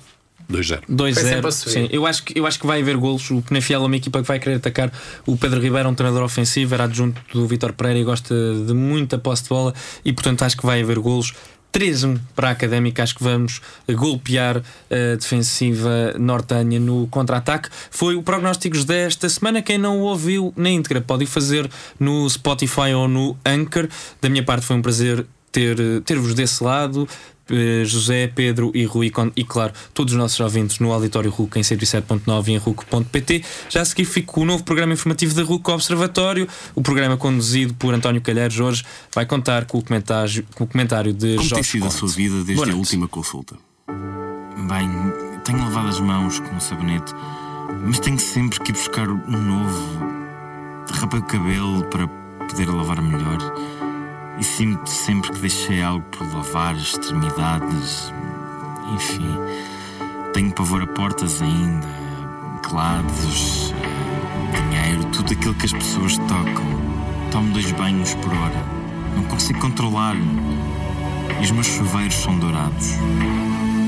2-0. 2-0. Sim, eu acho, que, eu acho que vai haver golos. O Penafiel é uma equipa que vai querer atacar. O Pedro Ribeiro é um treinador ofensivo, era adjunto do Vitor Pereira e gosta de muita posse de bola e, portanto, acho que vai haver golos. 3-1 para a Académica, acho que vamos golpear a defensiva nortenha no contra-ataque. Foi o prognósticos desta semana. Quem não o ouviu na íntegra pode fazer no Spotify ou no Anchor. Da minha parte foi um prazer ter-vos ter desse lado. Eh, José, Pedro e Rui e claro, todos os nossos ouvintes no Auditório RUC em 107.9 e em RUC.pt. Já a seguir fica o novo programa informativo da RUC Observatório, o programa conduzido por António Calheiros hoje vai contar com o comentário, com o comentário de Como Jorge tem sido a sua vida desde a última consulta? Bem, tenho lavado as mãos com o sabonete, mas tenho sempre que ir buscar um novo. Derrapei o cabelo para poder lavar melhor e sinto sempre que deixei algo por lavar, extremidades, enfim. Tenho pavor a portas ainda, clados, dinheiro, tudo aquilo que as pessoas tocam. Tomo dois banhos por hora, não consigo controlar-me. E os meus chuveiros são dourados.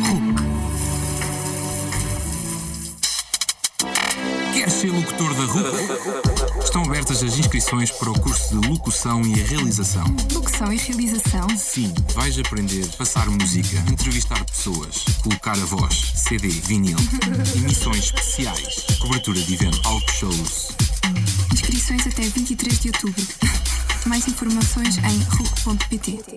Hulk! Queres ser locutor da RUC? Estão abertas as inscrições para o curso de locução e realização. Locução e realização? Sim, vais aprender a passar música, entrevistar pessoas, colocar a voz, CD, vinil, emissões especiais, cobertura de evento, talk shows. Inscrições até 23 de outubro. Mais informações em ruc.pt.